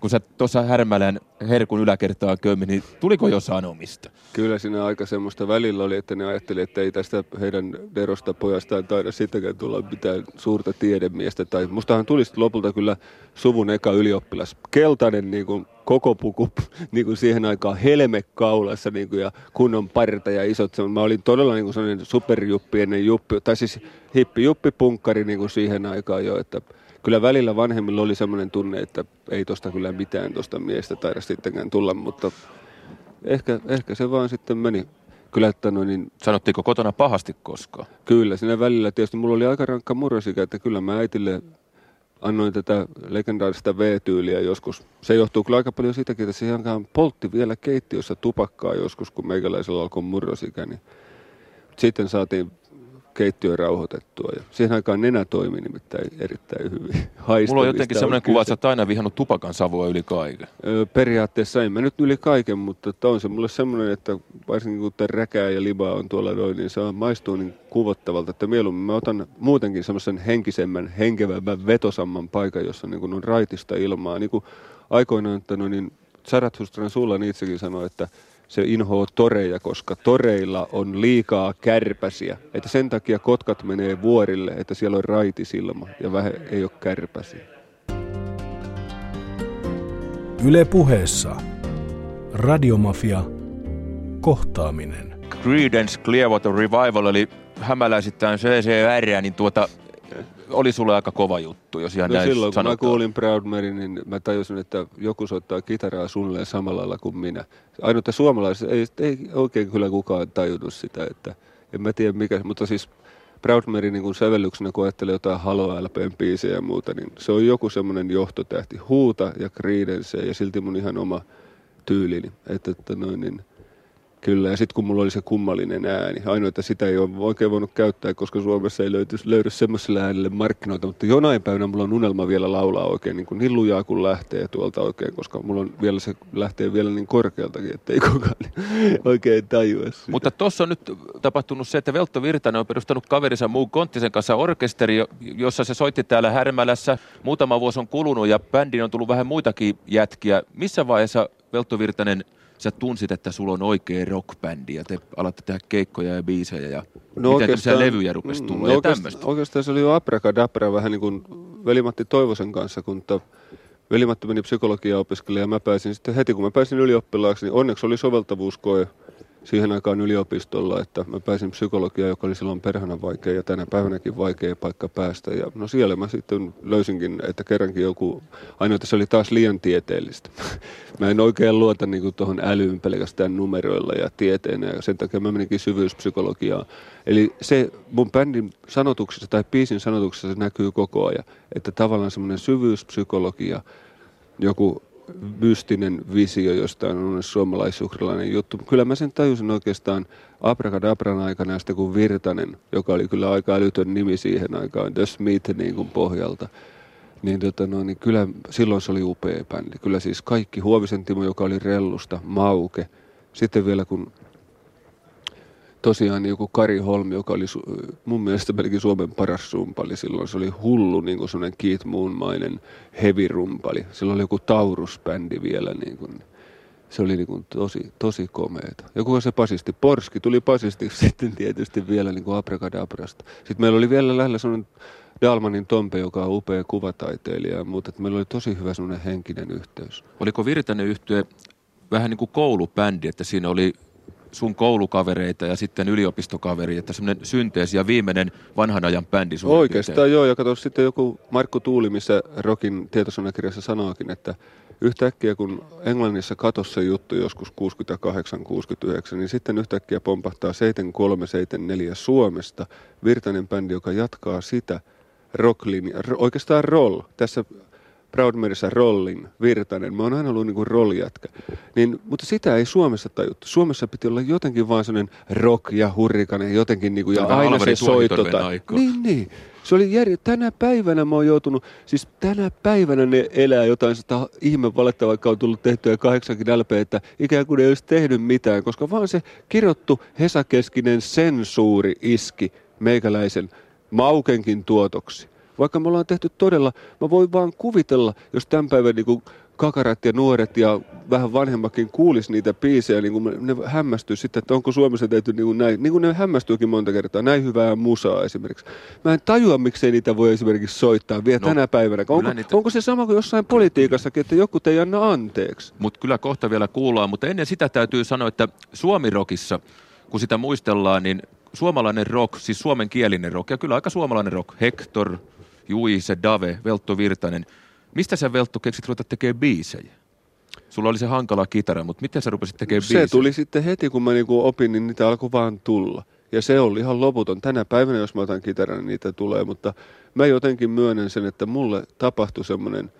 kun sä tuossa Härmälän herkun yläkertaa kömmi, niin tuliko jo sanomista? Kyllä siinä aika semmoista välillä oli, että ne ajatteli, että ei tästä heidän derosta pojastaan taida sitäkään tulla mitään suurta tiedemiestä. Tai mustahan tulisi lopulta kyllä suvun eka ylioppilas. Keltainen niin kuin koko puku niin kuin siihen aikaan helme kaulassa niin kuin, ja kunnon parta ja isot. Mä olin todella niin kuin sellainen superjuppi ennen juppi, tai siis hippi juppi punkkari niin kuin siihen aikaan jo, että kyllä välillä vanhemmilla oli semmoinen tunne, että ei tosta kyllä mitään tosta miestä taida sittenkään tulla, mutta ehkä, ehkä se vaan sitten meni. Kyllä, että no niin, Sanottiinko kotona pahasti koskaan? Kyllä, siinä välillä tietysti mulla oli aika rankka murrosikä, että kyllä mä äitille annoin tätä legendaarista V-tyyliä joskus. Se johtuu kyllä aika paljon siitäkin, että se ihan poltti vielä keittiössä tupakkaa joskus, kun meikäläisellä alkoi murrosikä. Niin sitten saatiin keittiö rauhoitettua. Ja siihen aikaan nenä toimi nimittäin erittäin hyvin. Mulla on jotenkin sellainen kuva, että sä aina vihannut tupakan savua yli kaiken. Periaatteessa en mä nyt yli kaiken, mutta on se mulle semmoinen, että varsinkin kun räkää ja libaa on tuolla noin, niin se maistuu niin kuvottavalta, että mieluummin mä otan muutenkin semmoisen henkisemmän, henkevämmän, vetosamman paikan, jossa niin kuin on raitista ilmaa. Niin kuin aikoinaan, että no niin, Zarathustran sulla itsekin sanoi, että se inhoo toreja, koska toreilla on liikaa kärpäsiä. Että sen takia kotkat menee vuorille, että siellä on raitisilma ja vähän ei ole kärpäsiä. Yle puheessa. Radiomafia. Kohtaaminen. Creedence Clearwater Revival, eli hämäläisittäin CCR, niin tuota, oli sulle aika kova juttu, jos ihan No näin silloin kun mä sanotaan. kuulin Proud Mary, niin mä tajusin, että joku soittaa kitaraa suunnilleen samalla lailla kuin minä. Että suomalaiset ei, ei oikein kyllä kukaan tajunnut sitä, että en mä tiedä mikä, mutta siis Proud Mary niin kun sävellyksenä, kun ajattelee jotain Halo LPn biisejä ja muuta, niin se on joku semmoinen johtotähti. Huuta ja Creedence ja silti mun ihan oma tyylini. Että, että noin, niin Kyllä, ja sitten kun mulla oli se kummallinen ääni, ainoa, että sitä ei ole oikein voinut käyttää, koska Suomessa ei löyty, löydy semmoiselle äänelle markkinoita, mutta jonain päivänä mulla on unelma vielä laulaa oikein niin, kuin niin lujaa kun lähtee tuolta oikein, koska mulla on vielä se lähtee vielä niin korkealtakin, että ei kukaan oikein tajua sitä. Mutta tuossa on nyt tapahtunut se, että Veltto Virtanen on perustanut kaverinsa Muu Konttisen kanssa orkesteri, jo- jossa se soitti täällä Härmälässä. Muutama vuosi on kulunut ja bändiin on tullut vähän muitakin jätkiä. Missä vaiheessa Veltto Virtanen sä tunsit, että sulla on oikea rockbändi ja te alatte tehdä keikkoja ja biisejä ja no miten tämmöisiä levyjä rupesi tulla no ja oikeastaan, tämmöistä? oikeastaan se oli jo abrakadabra vähän niin kuin Velimatti Toivosen kanssa, kun ta, Velimatti meni psykologiaa opiskelemaan ja mä pääsin sitten heti, kun mä pääsin ylioppilaaksi, niin onneksi oli soveltavuuskoe siihen aikaan yliopistolla, että mä pääsin psykologiaan, joka oli silloin perhana vaikea ja tänä päivänäkin vaikea paikka päästä. Ja no siellä mä sitten löysinkin, että kerrankin joku, ainoa, se oli taas liian tieteellistä. Mä en oikein luota niin tuohon älyyn pelkästään numeroilla ja tieteenä ja sen takia mä meninkin syvyyspsykologiaan. Eli se mun bändin sanotuksessa tai biisin sanotuksessa se näkyy koko ajan, että tavallaan semmoinen syvyyspsykologia, joku mystinen visio jostain on suomalaisuhrilainen juttu. Kyllä mä sen tajusin oikeastaan Abracadabran aikana sitten kun Virtanen, joka oli kyllä aika älytön nimi siihen aikaan, The Smith niin kuin pohjalta, niin, tota, no, niin kyllä silloin se oli upea bändi. Kyllä siis kaikki, Huovisen Timo, joka oli Rellusta, Mauke, sitten vielä kun tosiaan joku Kari Holmi, joka oli mun mielestä melkein Suomen paras rumpali silloin. Se oli hullu niin kuin sellainen Keith Moonmainen heavy rumpali. Silloin oli joku Taurus-bändi vielä niin kuin. Se oli niin kuin tosi, tosi komeeta. Joku se pasisti. Porski tuli pasisti sitten tietysti vielä niin kuin Abracadabrasta. Sitten meillä oli vielä lähellä sellainen Dalmanin Tompe, joka on upea kuvataiteilija. Että meillä oli tosi hyvä sellainen henkinen yhteys. Oliko Virtanen yhtye vähän niin kuin koulubändi, että siinä oli sun koulukavereita ja sitten yliopistokaveri, että semmoinen synteesi ja viimeinen vanhan ajan bändi suurin Oikeastaan piirtein. joo, ja kato sitten joku Markku Tuuli, missä Rokin tietosanakirjassa sanookin, että yhtäkkiä kun Englannissa katosi se juttu joskus 68-69, niin sitten yhtäkkiä pompahtaa 73-74 Suomesta Virtanen bändi, joka jatkaa sitä rocklinja, ro- oikeastaan roll, tässä Proud Maryssä rollin, Virtanen. Mä oon aina ollut niinku rolljätkä. Niin, mutta sitä ei Suomessa tajuttu. Suomessa piti olla jotenkin vaan sellainen rock ja hurrikanen jotenkin niinku, ja aina se soitto. Niin, niin. Se oli jär... Tänä päivänä mä oon joutunut, siis tänä päivänä ne elää jotain sitä ihme valetta, vaikka on tullut tehtyä kahdeksankin LP, että ikään kuin ei olisi tehnyt mitään, koska vaan se kirottu Hesakeskinen sensuuri iski meikäläisen Maukenkin tuotoksi. Vaikka me ollaan tehty todella, mä voin vaan kuvitella, jos tämän päivän niin kakarat ja nuoret ja vähän vanhemmakin kuulis niitä biisejä, niin kuin ne hämmästyy sitten, että onko Suomessa tehty niin kuin näin, niin kuin ne hämmästyykin monta kertaa, näin hyvää musaa esimerkiksi. Mä en tajua, miksei niitä voi esimerkiksi soittaa vielä No, tänä päivänä. Onko, niitä- onko se sama kuin jossain politiikassakin, että joku ei anna anteeksi? Mutta kyllä kohta vielä kuullaan, mutta ennen sitä täytyy sanoa, että Suomi-rockissa, kun sitä muistellaan, niin suomalainen rock, siis suomenkielinen rock, ja kyllä aika suomalainen rock, Hector Jui, se Dave, Veltto Virtanen. Mistä sä Veltto keksit ruveta tekemään biisejä? Sulla oli se hankala kitara, mutta miten sä rupesit tekemään Se biisejä? tuli sitten heti, kun mä niinku opin, niin niitä alkoi vaan tulla. Ja se oli ihan loputon. Tänä päivänä, jos mä otan kitaran, niin niitä tulee. Mutta mä jotenkin myönnän sen, että mulle tapahtui semmoinen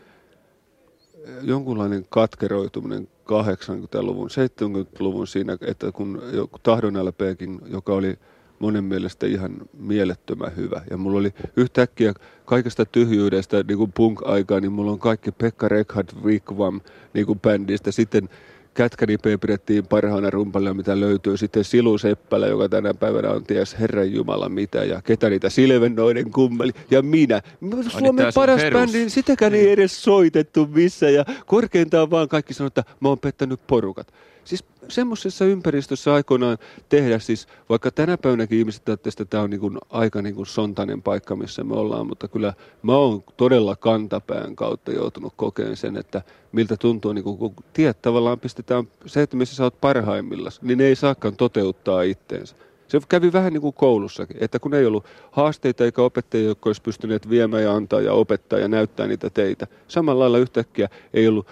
eh, jonkunlainen katkeroituminen 80-luvun, 70-luvun siinä, että kun joku Tahdon LPkin, joka oli monen mielestä ihan mielettömän hyvä. Ja mulla oli yhtäkkiä kaikesta tyhjyydestä niin kuin punk-aikaa, niin mulla on kaikki Pekka Rekhard Wigwam niin kuin bändistä. Sitten Kätkänipeä pidettiin parhaana rumpalle, mitä löytyy. Sitten Silu Seppälä, joka tänä päivänä on ties Herran Jumala mitä. Ja ketä niitä Silvennoiden kummeli. Ja minä. niin Suomen sun paras bändi, niin sitäkään ei edes soitettu missä. Ja korkeintaan vaan kaikki sanoo, että mä oon pettänyt porukat. Siis semmoisessa ympäristössä aikoinaan tehdä, siis vaikka tänä päivänäkin ihmiset että tämä on niin kuin aika niin kuin sontainen paikka, missä me ollaan, mutta kyllä mä oon todella kantapään kautta joutunut kokeen sen, että miltä tuntuu, niin kuin, kun tiedät tavallaan pistetään, se, että missä sä oot parhaimmillaan, niin ne ei saakaan toteuttaa itteensä. Se kävi vähän niin kuin koulussakin, että kun ei ollut haasteita eikä opettajia, jotka olisi pystyneet viemään ja antaa ja opettaa ja näyttää niitä teitä. Samalla lailla yhtäkkiä ei ollut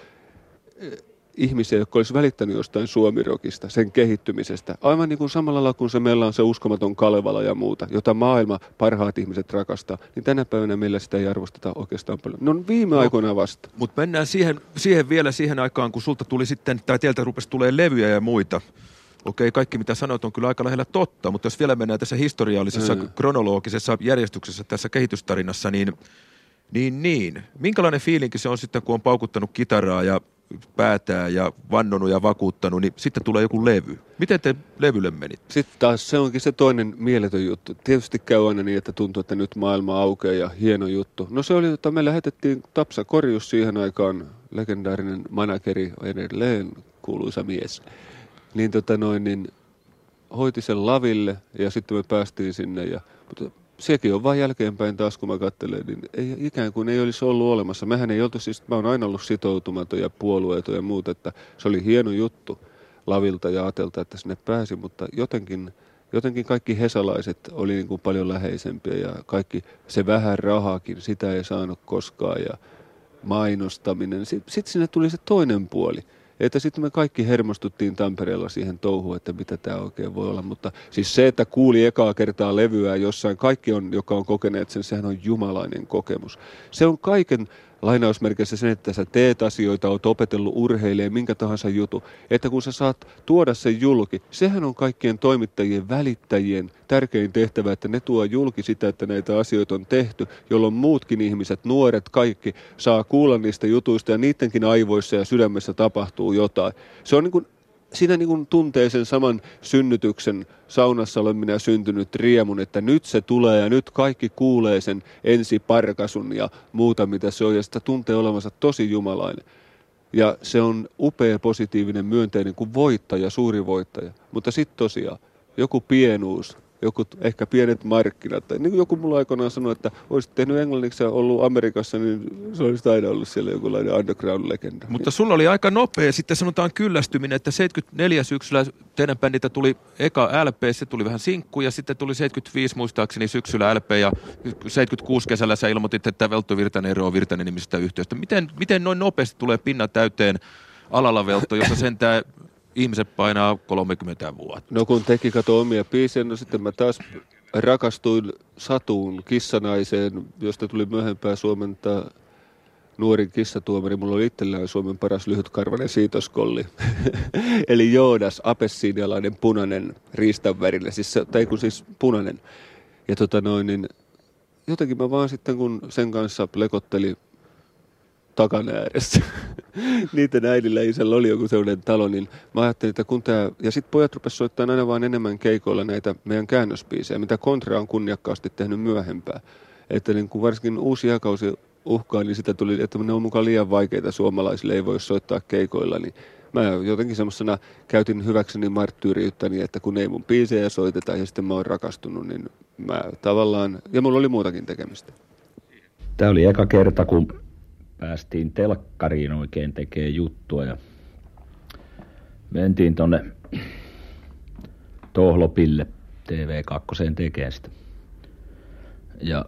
ihmisiä, jotka olisi välittänyt jostain suomirokista, sen kehittymisestä. Aivan niin kuin samalla lailla kuin se meillä on se uskomaton Kalevala ja muuta, jota maailma parhaat ihmiset rakastaa, niin tänä päivänä meillä sitä ei arvosteta oikeastaan paljon. No viime No. aikoina vasta. Mutta mennään siihen, siihen vielä siihen aikaan, kun sulta tuli sitten, tai teiltä rupesi tulee levyjä ja muita. Okei, kaikki mitä sanoit on kyllä aika lähellä totta, mutta jos vielä mennään tässä historiallisessa, Mm. kronologisessa järjestyksessä tässä kehitystarinassa, niin, niin, niin. Minkälainen fiilinki se on sitten, kun on paukuttanut kitaraa ja päätää ja vannonut ja vakuuttanut, niin sitten tulee joku levy. Miten te levylle menit? Sitten taas se onkin se toinen mieletön juttu. Tietysti käy aina niin, että tuntuu, että nyt maailma aukeaa ja hieno juttu. No se oli, että me lähetettiin Tapsa Korjus siihen aikaan, legendaarinen manageri edelleen kuuluisa mies. Niin tota noin, niin hoiti sen laville ja sitten me päästiin sinne. Ja, mutta sekin on vain jälkeenpäin taas, kun mä katselen, niin ei, ikään kuin ei olisi ollut olemassa. Mehän ei oltu, siis mä oon aina ollut sitoutumaton ja puolueeton ja muuta, että se oli hieno juttu lavilta ja atelta, että sinne pääsi, mutta jotenkin, jotenkin kaikki hesalaiset oli niin kuin paljon läheisempiä ja kaikki se vähän rahakin, sitä ei saanut koskaan ja mainostaminen. Sitten sit sinne tuli se toinen puoli. Että sitten me kaikki hermostuttiin Tampereella siihen touhuun, että mitä tämä oikein voi olla. Mutta siis se, että kuuli ekaa kertaa levyä jossain, kaikki on, joka on kokeneet sen, sehän on jumalainen kokemus. Se on kaiken lainausmerkeissä sen, että sä teet asioita, oot opetellut urheilee minkä tahansa jutu, että kun sä saat tuoda sen julki, sehän on kaikkien toimittajien, välittäjien tärkein tehtävä, että ne tuo julki sitä, että näitä asioita on tehty, jolloin muutkin ihmiset, nuoret, kaikki saa kuulla niistä jutuista ja niidenkin aivoissa ja sydämessä tapahtuu jotain. Se on niin kuin siinä niin kuin tuntee sen saman synnytyksen, saunassa olen minä syntynyt riemun, että nyt se tulee ja nyt kaikki kuulee sen ensiparkasun ja muuta mitä se on ja sitä tuntee olevansa tosi jumalainen. Ja se on upea, positiivinen, myönteinen kuin voittaja, suuri voittaja. Mutta sitten tosiaan joku pienuus, joku ehkä pienet markkinat. Tai niin kuin joku mulla aikoinaan sanoi, että olisit tehnyt englanniksi ja ollut Amerikassa, niin se olisi aina ollut siellä jokinlainen underground-legenda. Mutta sulla oli aika nopea sitten sanotaan kyllästyminen, että 74 syksyllä teidän bändiltä tuli eka LP, se tuli vähän sinkku ja sitten tuli 75 muistaakseni syksyllä LP ja 76 kesällä sä ilmoitit, että Veltto Virtanen eroaa Virtanen nimisestä yhtiöstä. Miten, miten noin nopeasti tulee pinna täyteen alalla Veltto, jossa sentään ihmiset painaa 30 vuotta? No kun teki kato omia biisejä, no sitten mä taas rakastuin Satuun kissanaiseen, josta tuli myöhempää suomentaa nuorin kissatuomari. Mulla oli itsellään Suomen paras lyhytkarvainen siitoskolli. Eli Joodas, apessiinialainen punainen riistan värillä, siis, tai kun siis punainen. Ja tota noin, niin jotenkin mä vaan sitten kun sen kanssa lekottelin takan ääressä. Niiden äidillä isällä oli joku sellainen talo, niin mä ajattelin, että kun tää... Ja sitten pojat rupes soittamaan aina vaan enemmän keikoilla näitä meidän käännöspiisejä, mitä Kontra on kunniakkaasti tehnyt myöhempään. Että niin kun varsinkin uusi jakausi uhkaa, niin sitä tuli, että ne on mukaan liian vaikeita suomalaisille, ei voi soittaa keikoilla, niin mä jotenkin semmoisena käytin hyväkseni marttyyriyttäni, että kun ei mun biisejä soiteta ja sitten mä oon rakastunut, niin mä tavallaan, ja mulla oli muutakin tekemistä. Tämä oli eka kerta, kun päästiin telkkariin oikein tekemään juttua ja mentiin tonne Tohlopille TV2 tekemään sitä. Ja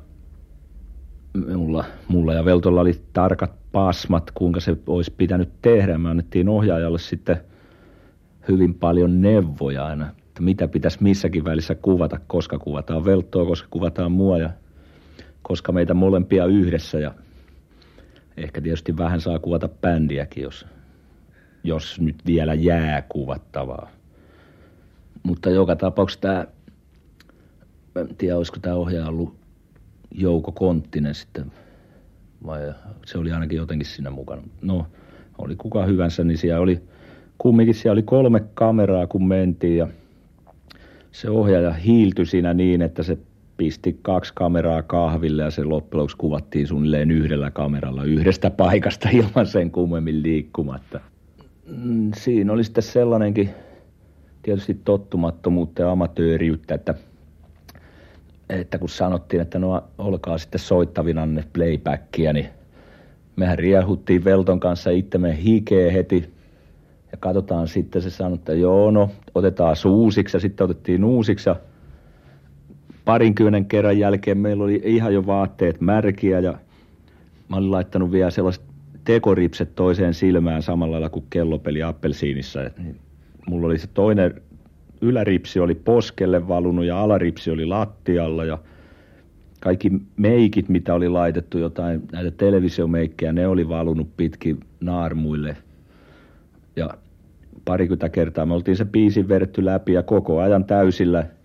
mulla, mulla ja Veltolla oli tarkat pasmat, kuinka se olisi pitänyt tehdä. Me annettiin ohjaajalle sitten hyvin paljon neuvoja aina, että mitä pitäisi missäkin välissä kuvata, koska kuvataan Veltoa, koska kuvataan mua ja koska meitä molempia yhdessä ja ehkä tietysti vähän saa kuvata bändiäkin, jos, jos nyt vielä jää kuvattavaa. Mutta joka tapauksessa tämä, en tiedä olisiko tämä ohjaaja ollut Jouko Konttinen sitten, vai se oli ainakin jotenkin siinä mukana. No, oli kuka hyvänsä, niin siellä oli, kumminkin siellä oli kolme kameraa kun mentiin ja se ohjaaja hiiltyi siinä niin, että se pisti kaksi kameraa kahville ja se loppujen lopuksi kuvattiin suunnilleen yhdellä kameralla yhdestä paikasta ilman sen kummemmin liikkumatta. Mm, siinä oli sitten sellainenkin tietysti tottumattomuutta ja amatööriyttä, että, että kun sanottiin, että no olkaa sitten soittavina ne playbackia, niin mehän riehuttiin Velton kanssa itsemme hikeä heti ja katsotaan sitten se sanoi, että joo no otetaan uusiksi ja sitten otettiin uusiksi ja parinkymmenen kerran jälkeen meillä oli ihan jo vaatteet märkiä ja mä olin laittanut vielä sellaiset tekoripset toiseen silmään samalla lailla kuin kellopeli appelsiinissa. Niin mulla oli se toinen yläripsi oli poskelle valunut ja alaripsi oli lattialla ja kaikki meikit, mitä oli laitettu, jotain näitä televisiomeikkejä, ne oli valunut pitkin naarmuille. Ja parikymmentä kertaa me oltiin se biisin vedetty läpi ja koko ajan täysillä –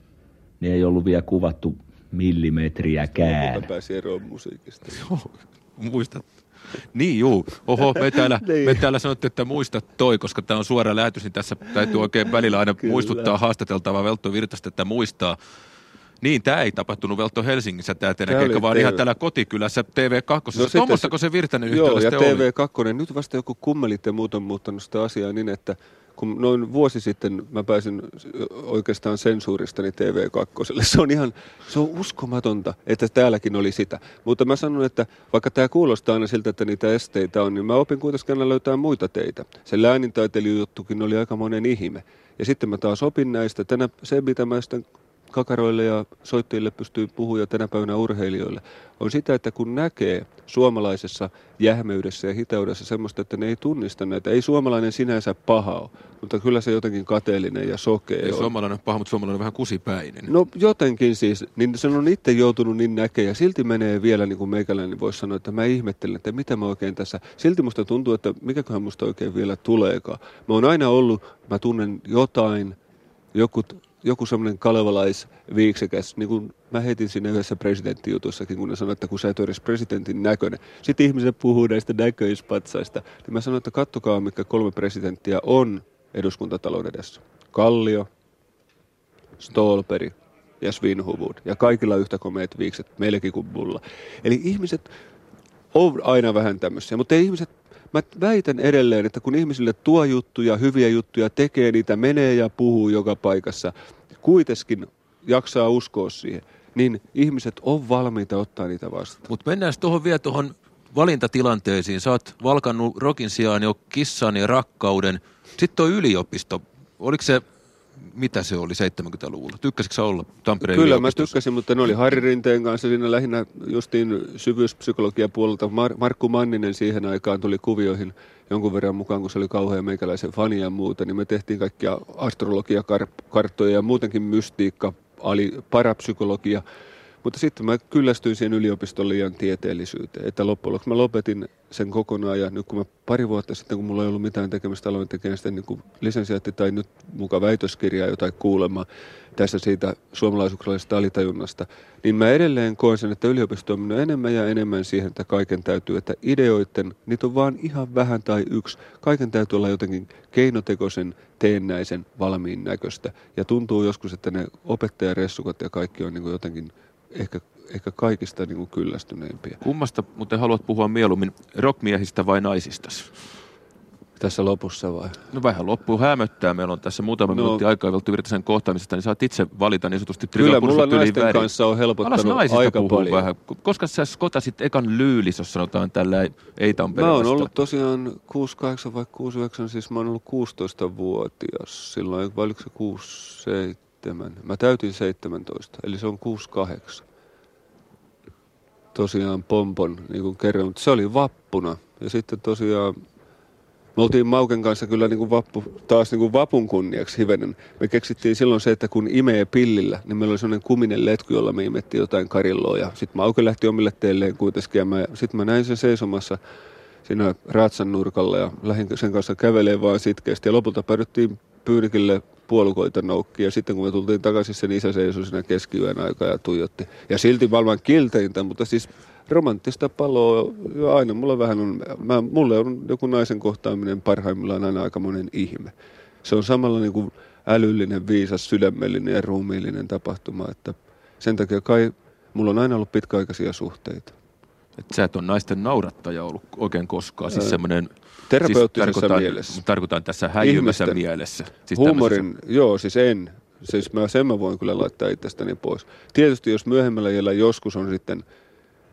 niin ei ollut vielä kuvattu millimetriäkään. Mä pääsin eroon musiikista. Joo, muistat. Niin juu, oho, me täällä, niin. me täällä sanottiin, että muista toi, koska tämä on suora lähetys, niin tässä täytyy oikein välillä aina Kyllä. muistuttaa haastateltavaa Veltto Virtasta, että muistaa. Niin, tämä ei tapahtunut Veltto Helsingissä tämä teidän keikka, vaan TV. ihan täällä kotikylässä TV2. No, Tuommoistako se Virtanen Joo, ja TV2, oli? nyt vasta joku kummelit ja muut on muuttanut sitä asiaa niin, että kun noin vuosi sitten mä pääsin oikeastaan sensuuristani TV2. Se on ihan, se on uskomatonta, että täälläkin oli sitä. Mutta mä sanon, että vaikka tämä kuulostaa aina siltä, että niitä esteitä on, niin mä opin kuitenkin löytää muita teitä. Se läänintaitelijuttukin oli aika monen ihme. Ja sitten mä taas opin näistä. Tänä, se, mitä mä sitten kakaroille ja soittajille pystyy puhumaan tänä päivänä urheilijoille, on sitä, että kun näkee suomalaisessa jähmeydessä ja hitaudessa semmoista, että ne ei tunnista näitä. Ei suomalainen sinänsä paha ole, mutta kyllä se jotenkin kateellinen ja sokea Ei on. suomalainen paha, mutta suomalainen vähän kusipäinen. No jotenkin siis, niin sen on itse joutunut niin näkemään ja silti menee vielä niin kuin meikäläinen niin voisi sanoa, että mä ihmettelen, että mitä mä oikein tässä. Silti musta tuntuu, että mikäköhän musta oikein vielä tuleekaan. Mä oon aina ollut, mä tunnen jotain, joku joku semmoinen kalevalaisviiksekäs, niin kuin mä heitin siinä yhdessä presidenttijutussakin, kun ne sanoivat, että kun sä et ole edes presidentin näköinen. Sitten ihmiset puhuu näistä näköispatsaista. Niin mä sanoin, että kattokaa, mikä kolme presidenttiä on eduskuntatalouden edessä. Kallio, Stolperi ja Svinhuvud. Ja kaikilla yhtä komeet viikset, meillekin kuin mulla. Eli ihmiset on aina vähän tämmöisiä, mutta ei ihmiset mä väitän edelleen, että kun ihmisille tuo juttuja, hyviä juttuja, tekee niitä, menee ja puhuu joka paikassa, kuitenkin jaksaa uskoa siihen, niin ihmiset on valmiita ottaa niitä vastaan. Mutta mennään tuohon vielä tuohon valintatilanteisiin. Sä oot valkannut rokin sijaan jo kissan ja rakkauden. Sitten tuo yliopisto. Oliko se mitä se oli 70-luvulla? Tykkäsitkö olla Tampereen Kyllä mä tykkäsin, mutta ne oli Harri Rinteen kanssa siinä lähinnä justiin syvyyspsykologia puolelta. Mar- Markku Manninen siihen aikaan tuli kuvioihin jonkun verran mukaan, kun se oli kauhean meikäläisen fania ja muuta, niin me tehtiin kaikkia astrologiakarttoja ja muutenkin mystiikka, ali parapsykologia. Mutta sitten mä kyllästyin siihen yliopiston liian tieteellisyyteen, että loppujen lopuksi mä lopetin sen kokonaan ja nyt kun mä pari vuotta sitten, kun mulla ei ollut mitään tekemistä, aloin tekemään sitä niin lisensiaatti tai nyt muka väitöskirjaa jotain kuulemma tässä siitä suomalaisuuksalaisesta alitajunnasta, niin mä edelleen koen sen, että yliopisto on mennyt enemmän ja enemmän siihen, että kaiken täytyy, että ideoiden, niitä on vaan ihan vähän tai yksi, kaiken täytyy olla jotenkin keinotekoisen, teennäisen, valmiin näköistä. Ja tuntuu joskus, että ne opettajaressukot ja kaikki on niin jotenkin ehkä, ehkä kaikista niin kuin kyllästyneimpiä. Kummasta mutta haluat puhua mieluummin, rockmiehistä vai naisista? Tässä lopussa vai? No vähän loppuun hämöttää. Meillä on tässä muutama no. minuutti aikaa vielä Virtasen kohtaamisesta, niin saat itse valita niin sanotusti Kyllä, mulla naisten väri. kanssa on helpottanut aika paljon. Vähän. Koska sä skotasit ekan lyylis, jos sanotaan tällä ei Tampereella? Mä oon ollut tosiaan 68 vai 69, siis mä oon ollut 16-vuotias silloin, vai oliko se 67? Mä täytin 17, eli se on 68. tosiaan pompon, niin kuin kerran, mutta se oli vappuna. Ja sitten tosiaan me oltiin Mauken kanssa kyllä niin kuin vappu, taas niin kuin vapun kunniaksi hivenen. Me keksittiin silloin se, että kun imee pillillä, niin meillä oli sellainen kuminen letku, jolla me imettiin jotain karilloa. Ja sitten Mauke lähti omille teilleen kuitenkin. Ja sitten mä näin sen seisomassa siinä Raatsan nurkalla ja lähdin sen kanssa kävelee vaan sitkeästi. Ja lopulta päädyttiin Pyyrikille puolukoita noukki. Ja sitten kun me tultiin takaisin, sen isä seisoi siinä keskiyön aikaa ja tuijotti. Ja silti maailman kilteintä, mutta siis romanttista paloa jo aina. Mulla vähän on, mä, mulle on joku naisen kohtaaminen parhaimmillaan aina aika monen ihme. Se on samalla niin kuin älyllinen, viisas, sydämellinen ja ruumiillinen tapahtuma, että sen takia kai mulla on aina ollut pitkäaikaisia suhteita. Et sä et ole naisten naurattaja ollut oikein koskaan, siis semmoinen... Terapeuttisessa siis tarkoitan, mielessä. Tarkoitan tässä häijymässä mielessä. Siis huumorin, joo, siis en. Siis mä, sen mä voin kyllä laittaa itsestäni pois. Tietysti jos myöhemmällä jällä joskus on sitten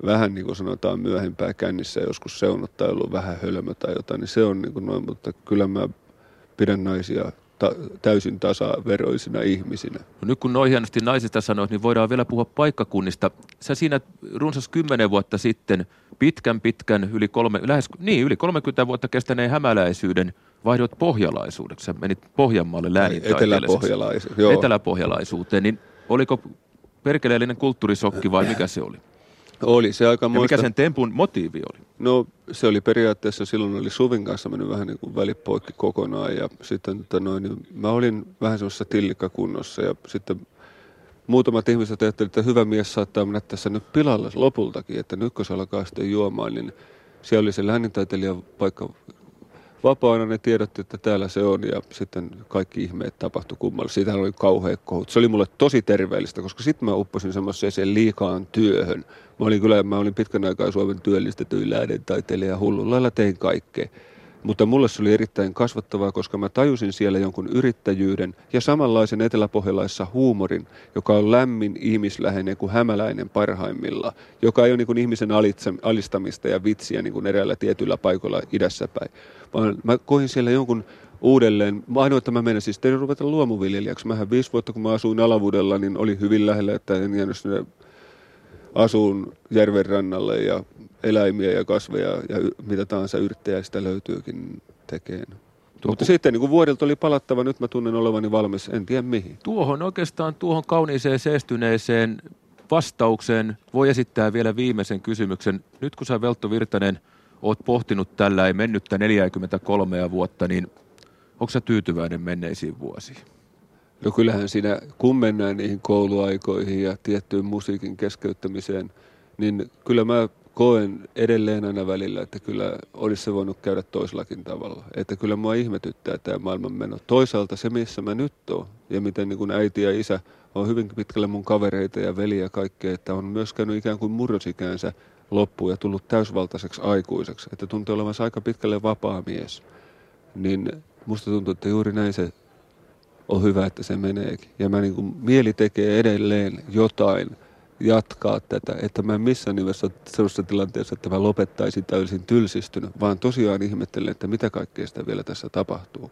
vähän niin kuin sanotaan myöhempää kännissä joskus seunut tai ollut vähän hölmö tai jotain, niin se on niin kuin noin, mutta kyllä mä pidän naisia ta- täysin tasaveroisina ihmisinä. No nyt kun noin hienosti naisista sanoit, niin voidaan vielä puhua paikkakunnista. Sä siinä runsas kymmenen vuotta sitten pitkän pitkän, yli, kolme, lähes, niin, yli 30 vuotta kestäneen hämäläisyyden vaihdot pohjalaisuudeksi. Sä menit Pohjanmaalle läänintaiteelliseksi. Eteläpohjalaisuuteen, niin oliko perkeleellinen kulttuurisokki vai mikä se oli? Oli se aika ja mikä sen tempun motiivi oli? No se oli periaatteessa, silloin oli Suvin kanssa mennyt vähän niin kuin välipoikki kokonaan ja sitten tota noin, niin mä olin vähän semmoisessa tillikkakunnossa ja sitten muutamat ihmiset ajattelivat, että hyvä mies saattaa mennä tässä nyt pilalle lopultakin, että nyt kun se alkaa sitten juomaan, niin siellä oli se läänintaiteilijan paikka vapaana ne tiedotti, että täällä se on ja sitten kaikki ihmeet tapahtui kummalle. Siitä oli kauhea kohut. Se oli mulle tosi terveellistä, koska sitten mä upposin semmoiseen liikaan työhön. Mä olin kyllä, mä olin pitkän aikaa Suomen työllistetyin läädentaiteilija hullun lailla tein kaikkea. Mutta mulle se oli erittäin kasvattavaa, koska mä tajusin siellä jonkun yrittäjyyden ja samanlaisen eteläpohjalaisessa huumorin, joka on lämmin, ihmisläheinen kuin hämäläinen parhaimmilla, joka ei ole niin kuin ihmisen alistamista ja vitsiä niin kuin eräällä tietyllä paikoilla idässä päin. Vaan mä koin siellä jonkun uudelleen. Ainoa, että mä menin siis tein ruveta luomuviljelijäksi. Mähän viisi vuotta, kun mä asuin alavuudella, niin oli hyvin lähellä, että en jäänyt sinne asuun järven rannalle ja eläimiä ja kasveja ja mitä tahansa yrttejä sitä löytyykin tekeen. Tuo, Mutta sitten niin kun vuodelta oli palattava, nyt mä tunnen olevani valmis, en tiedä mihin. Tuohon oikeastaan, tuohon kauniiseen seestyneeseen vastaukseen voi esittää vielä viimeisen kysymyksen. Nyt kun sä Veltto Virtanen oot pohtinut tällä ei mennyttä 43 vuotta, niin onko sä tyytyväinen menneisiin vuosiin? No kyllähän siinä, kun mennään niihin kouluaikoihin ja tiettyyn musiikin keskeyttämiseen, niin kyllä mä koen edelleen aina välillä, että kyllä olisi se voinut käydä toisellakin tavalla. Että kyllä mua ihmetyttää tämä maailmanmeno. Toisaalta se, missä mä nyt oon ja miten niin kuin äiti ja isä on hyvin pitkälle mun kavereita ja veliä ja kaikkea, että on myös käynyt ikään kuin murrosikäänsä loppuun ja tullut täysvaltaiseksi aikuiseksi. Että tuntuu olevansa aika pitkälle vapaa mies. Niin musta tuntuu, että juuri näin se on hyvä, että se meneekin. Ja mä niin kuin, mieli tekee edelleen jotain jatkaa tätä, että mä en missään nimessä ole sellaisessa tilanteessa, että mä lopettaisin täysin tylsistynyt, vaan tosiaan ihmettelen, että mitä kaikkea sitä vielä tässä tapahtuu.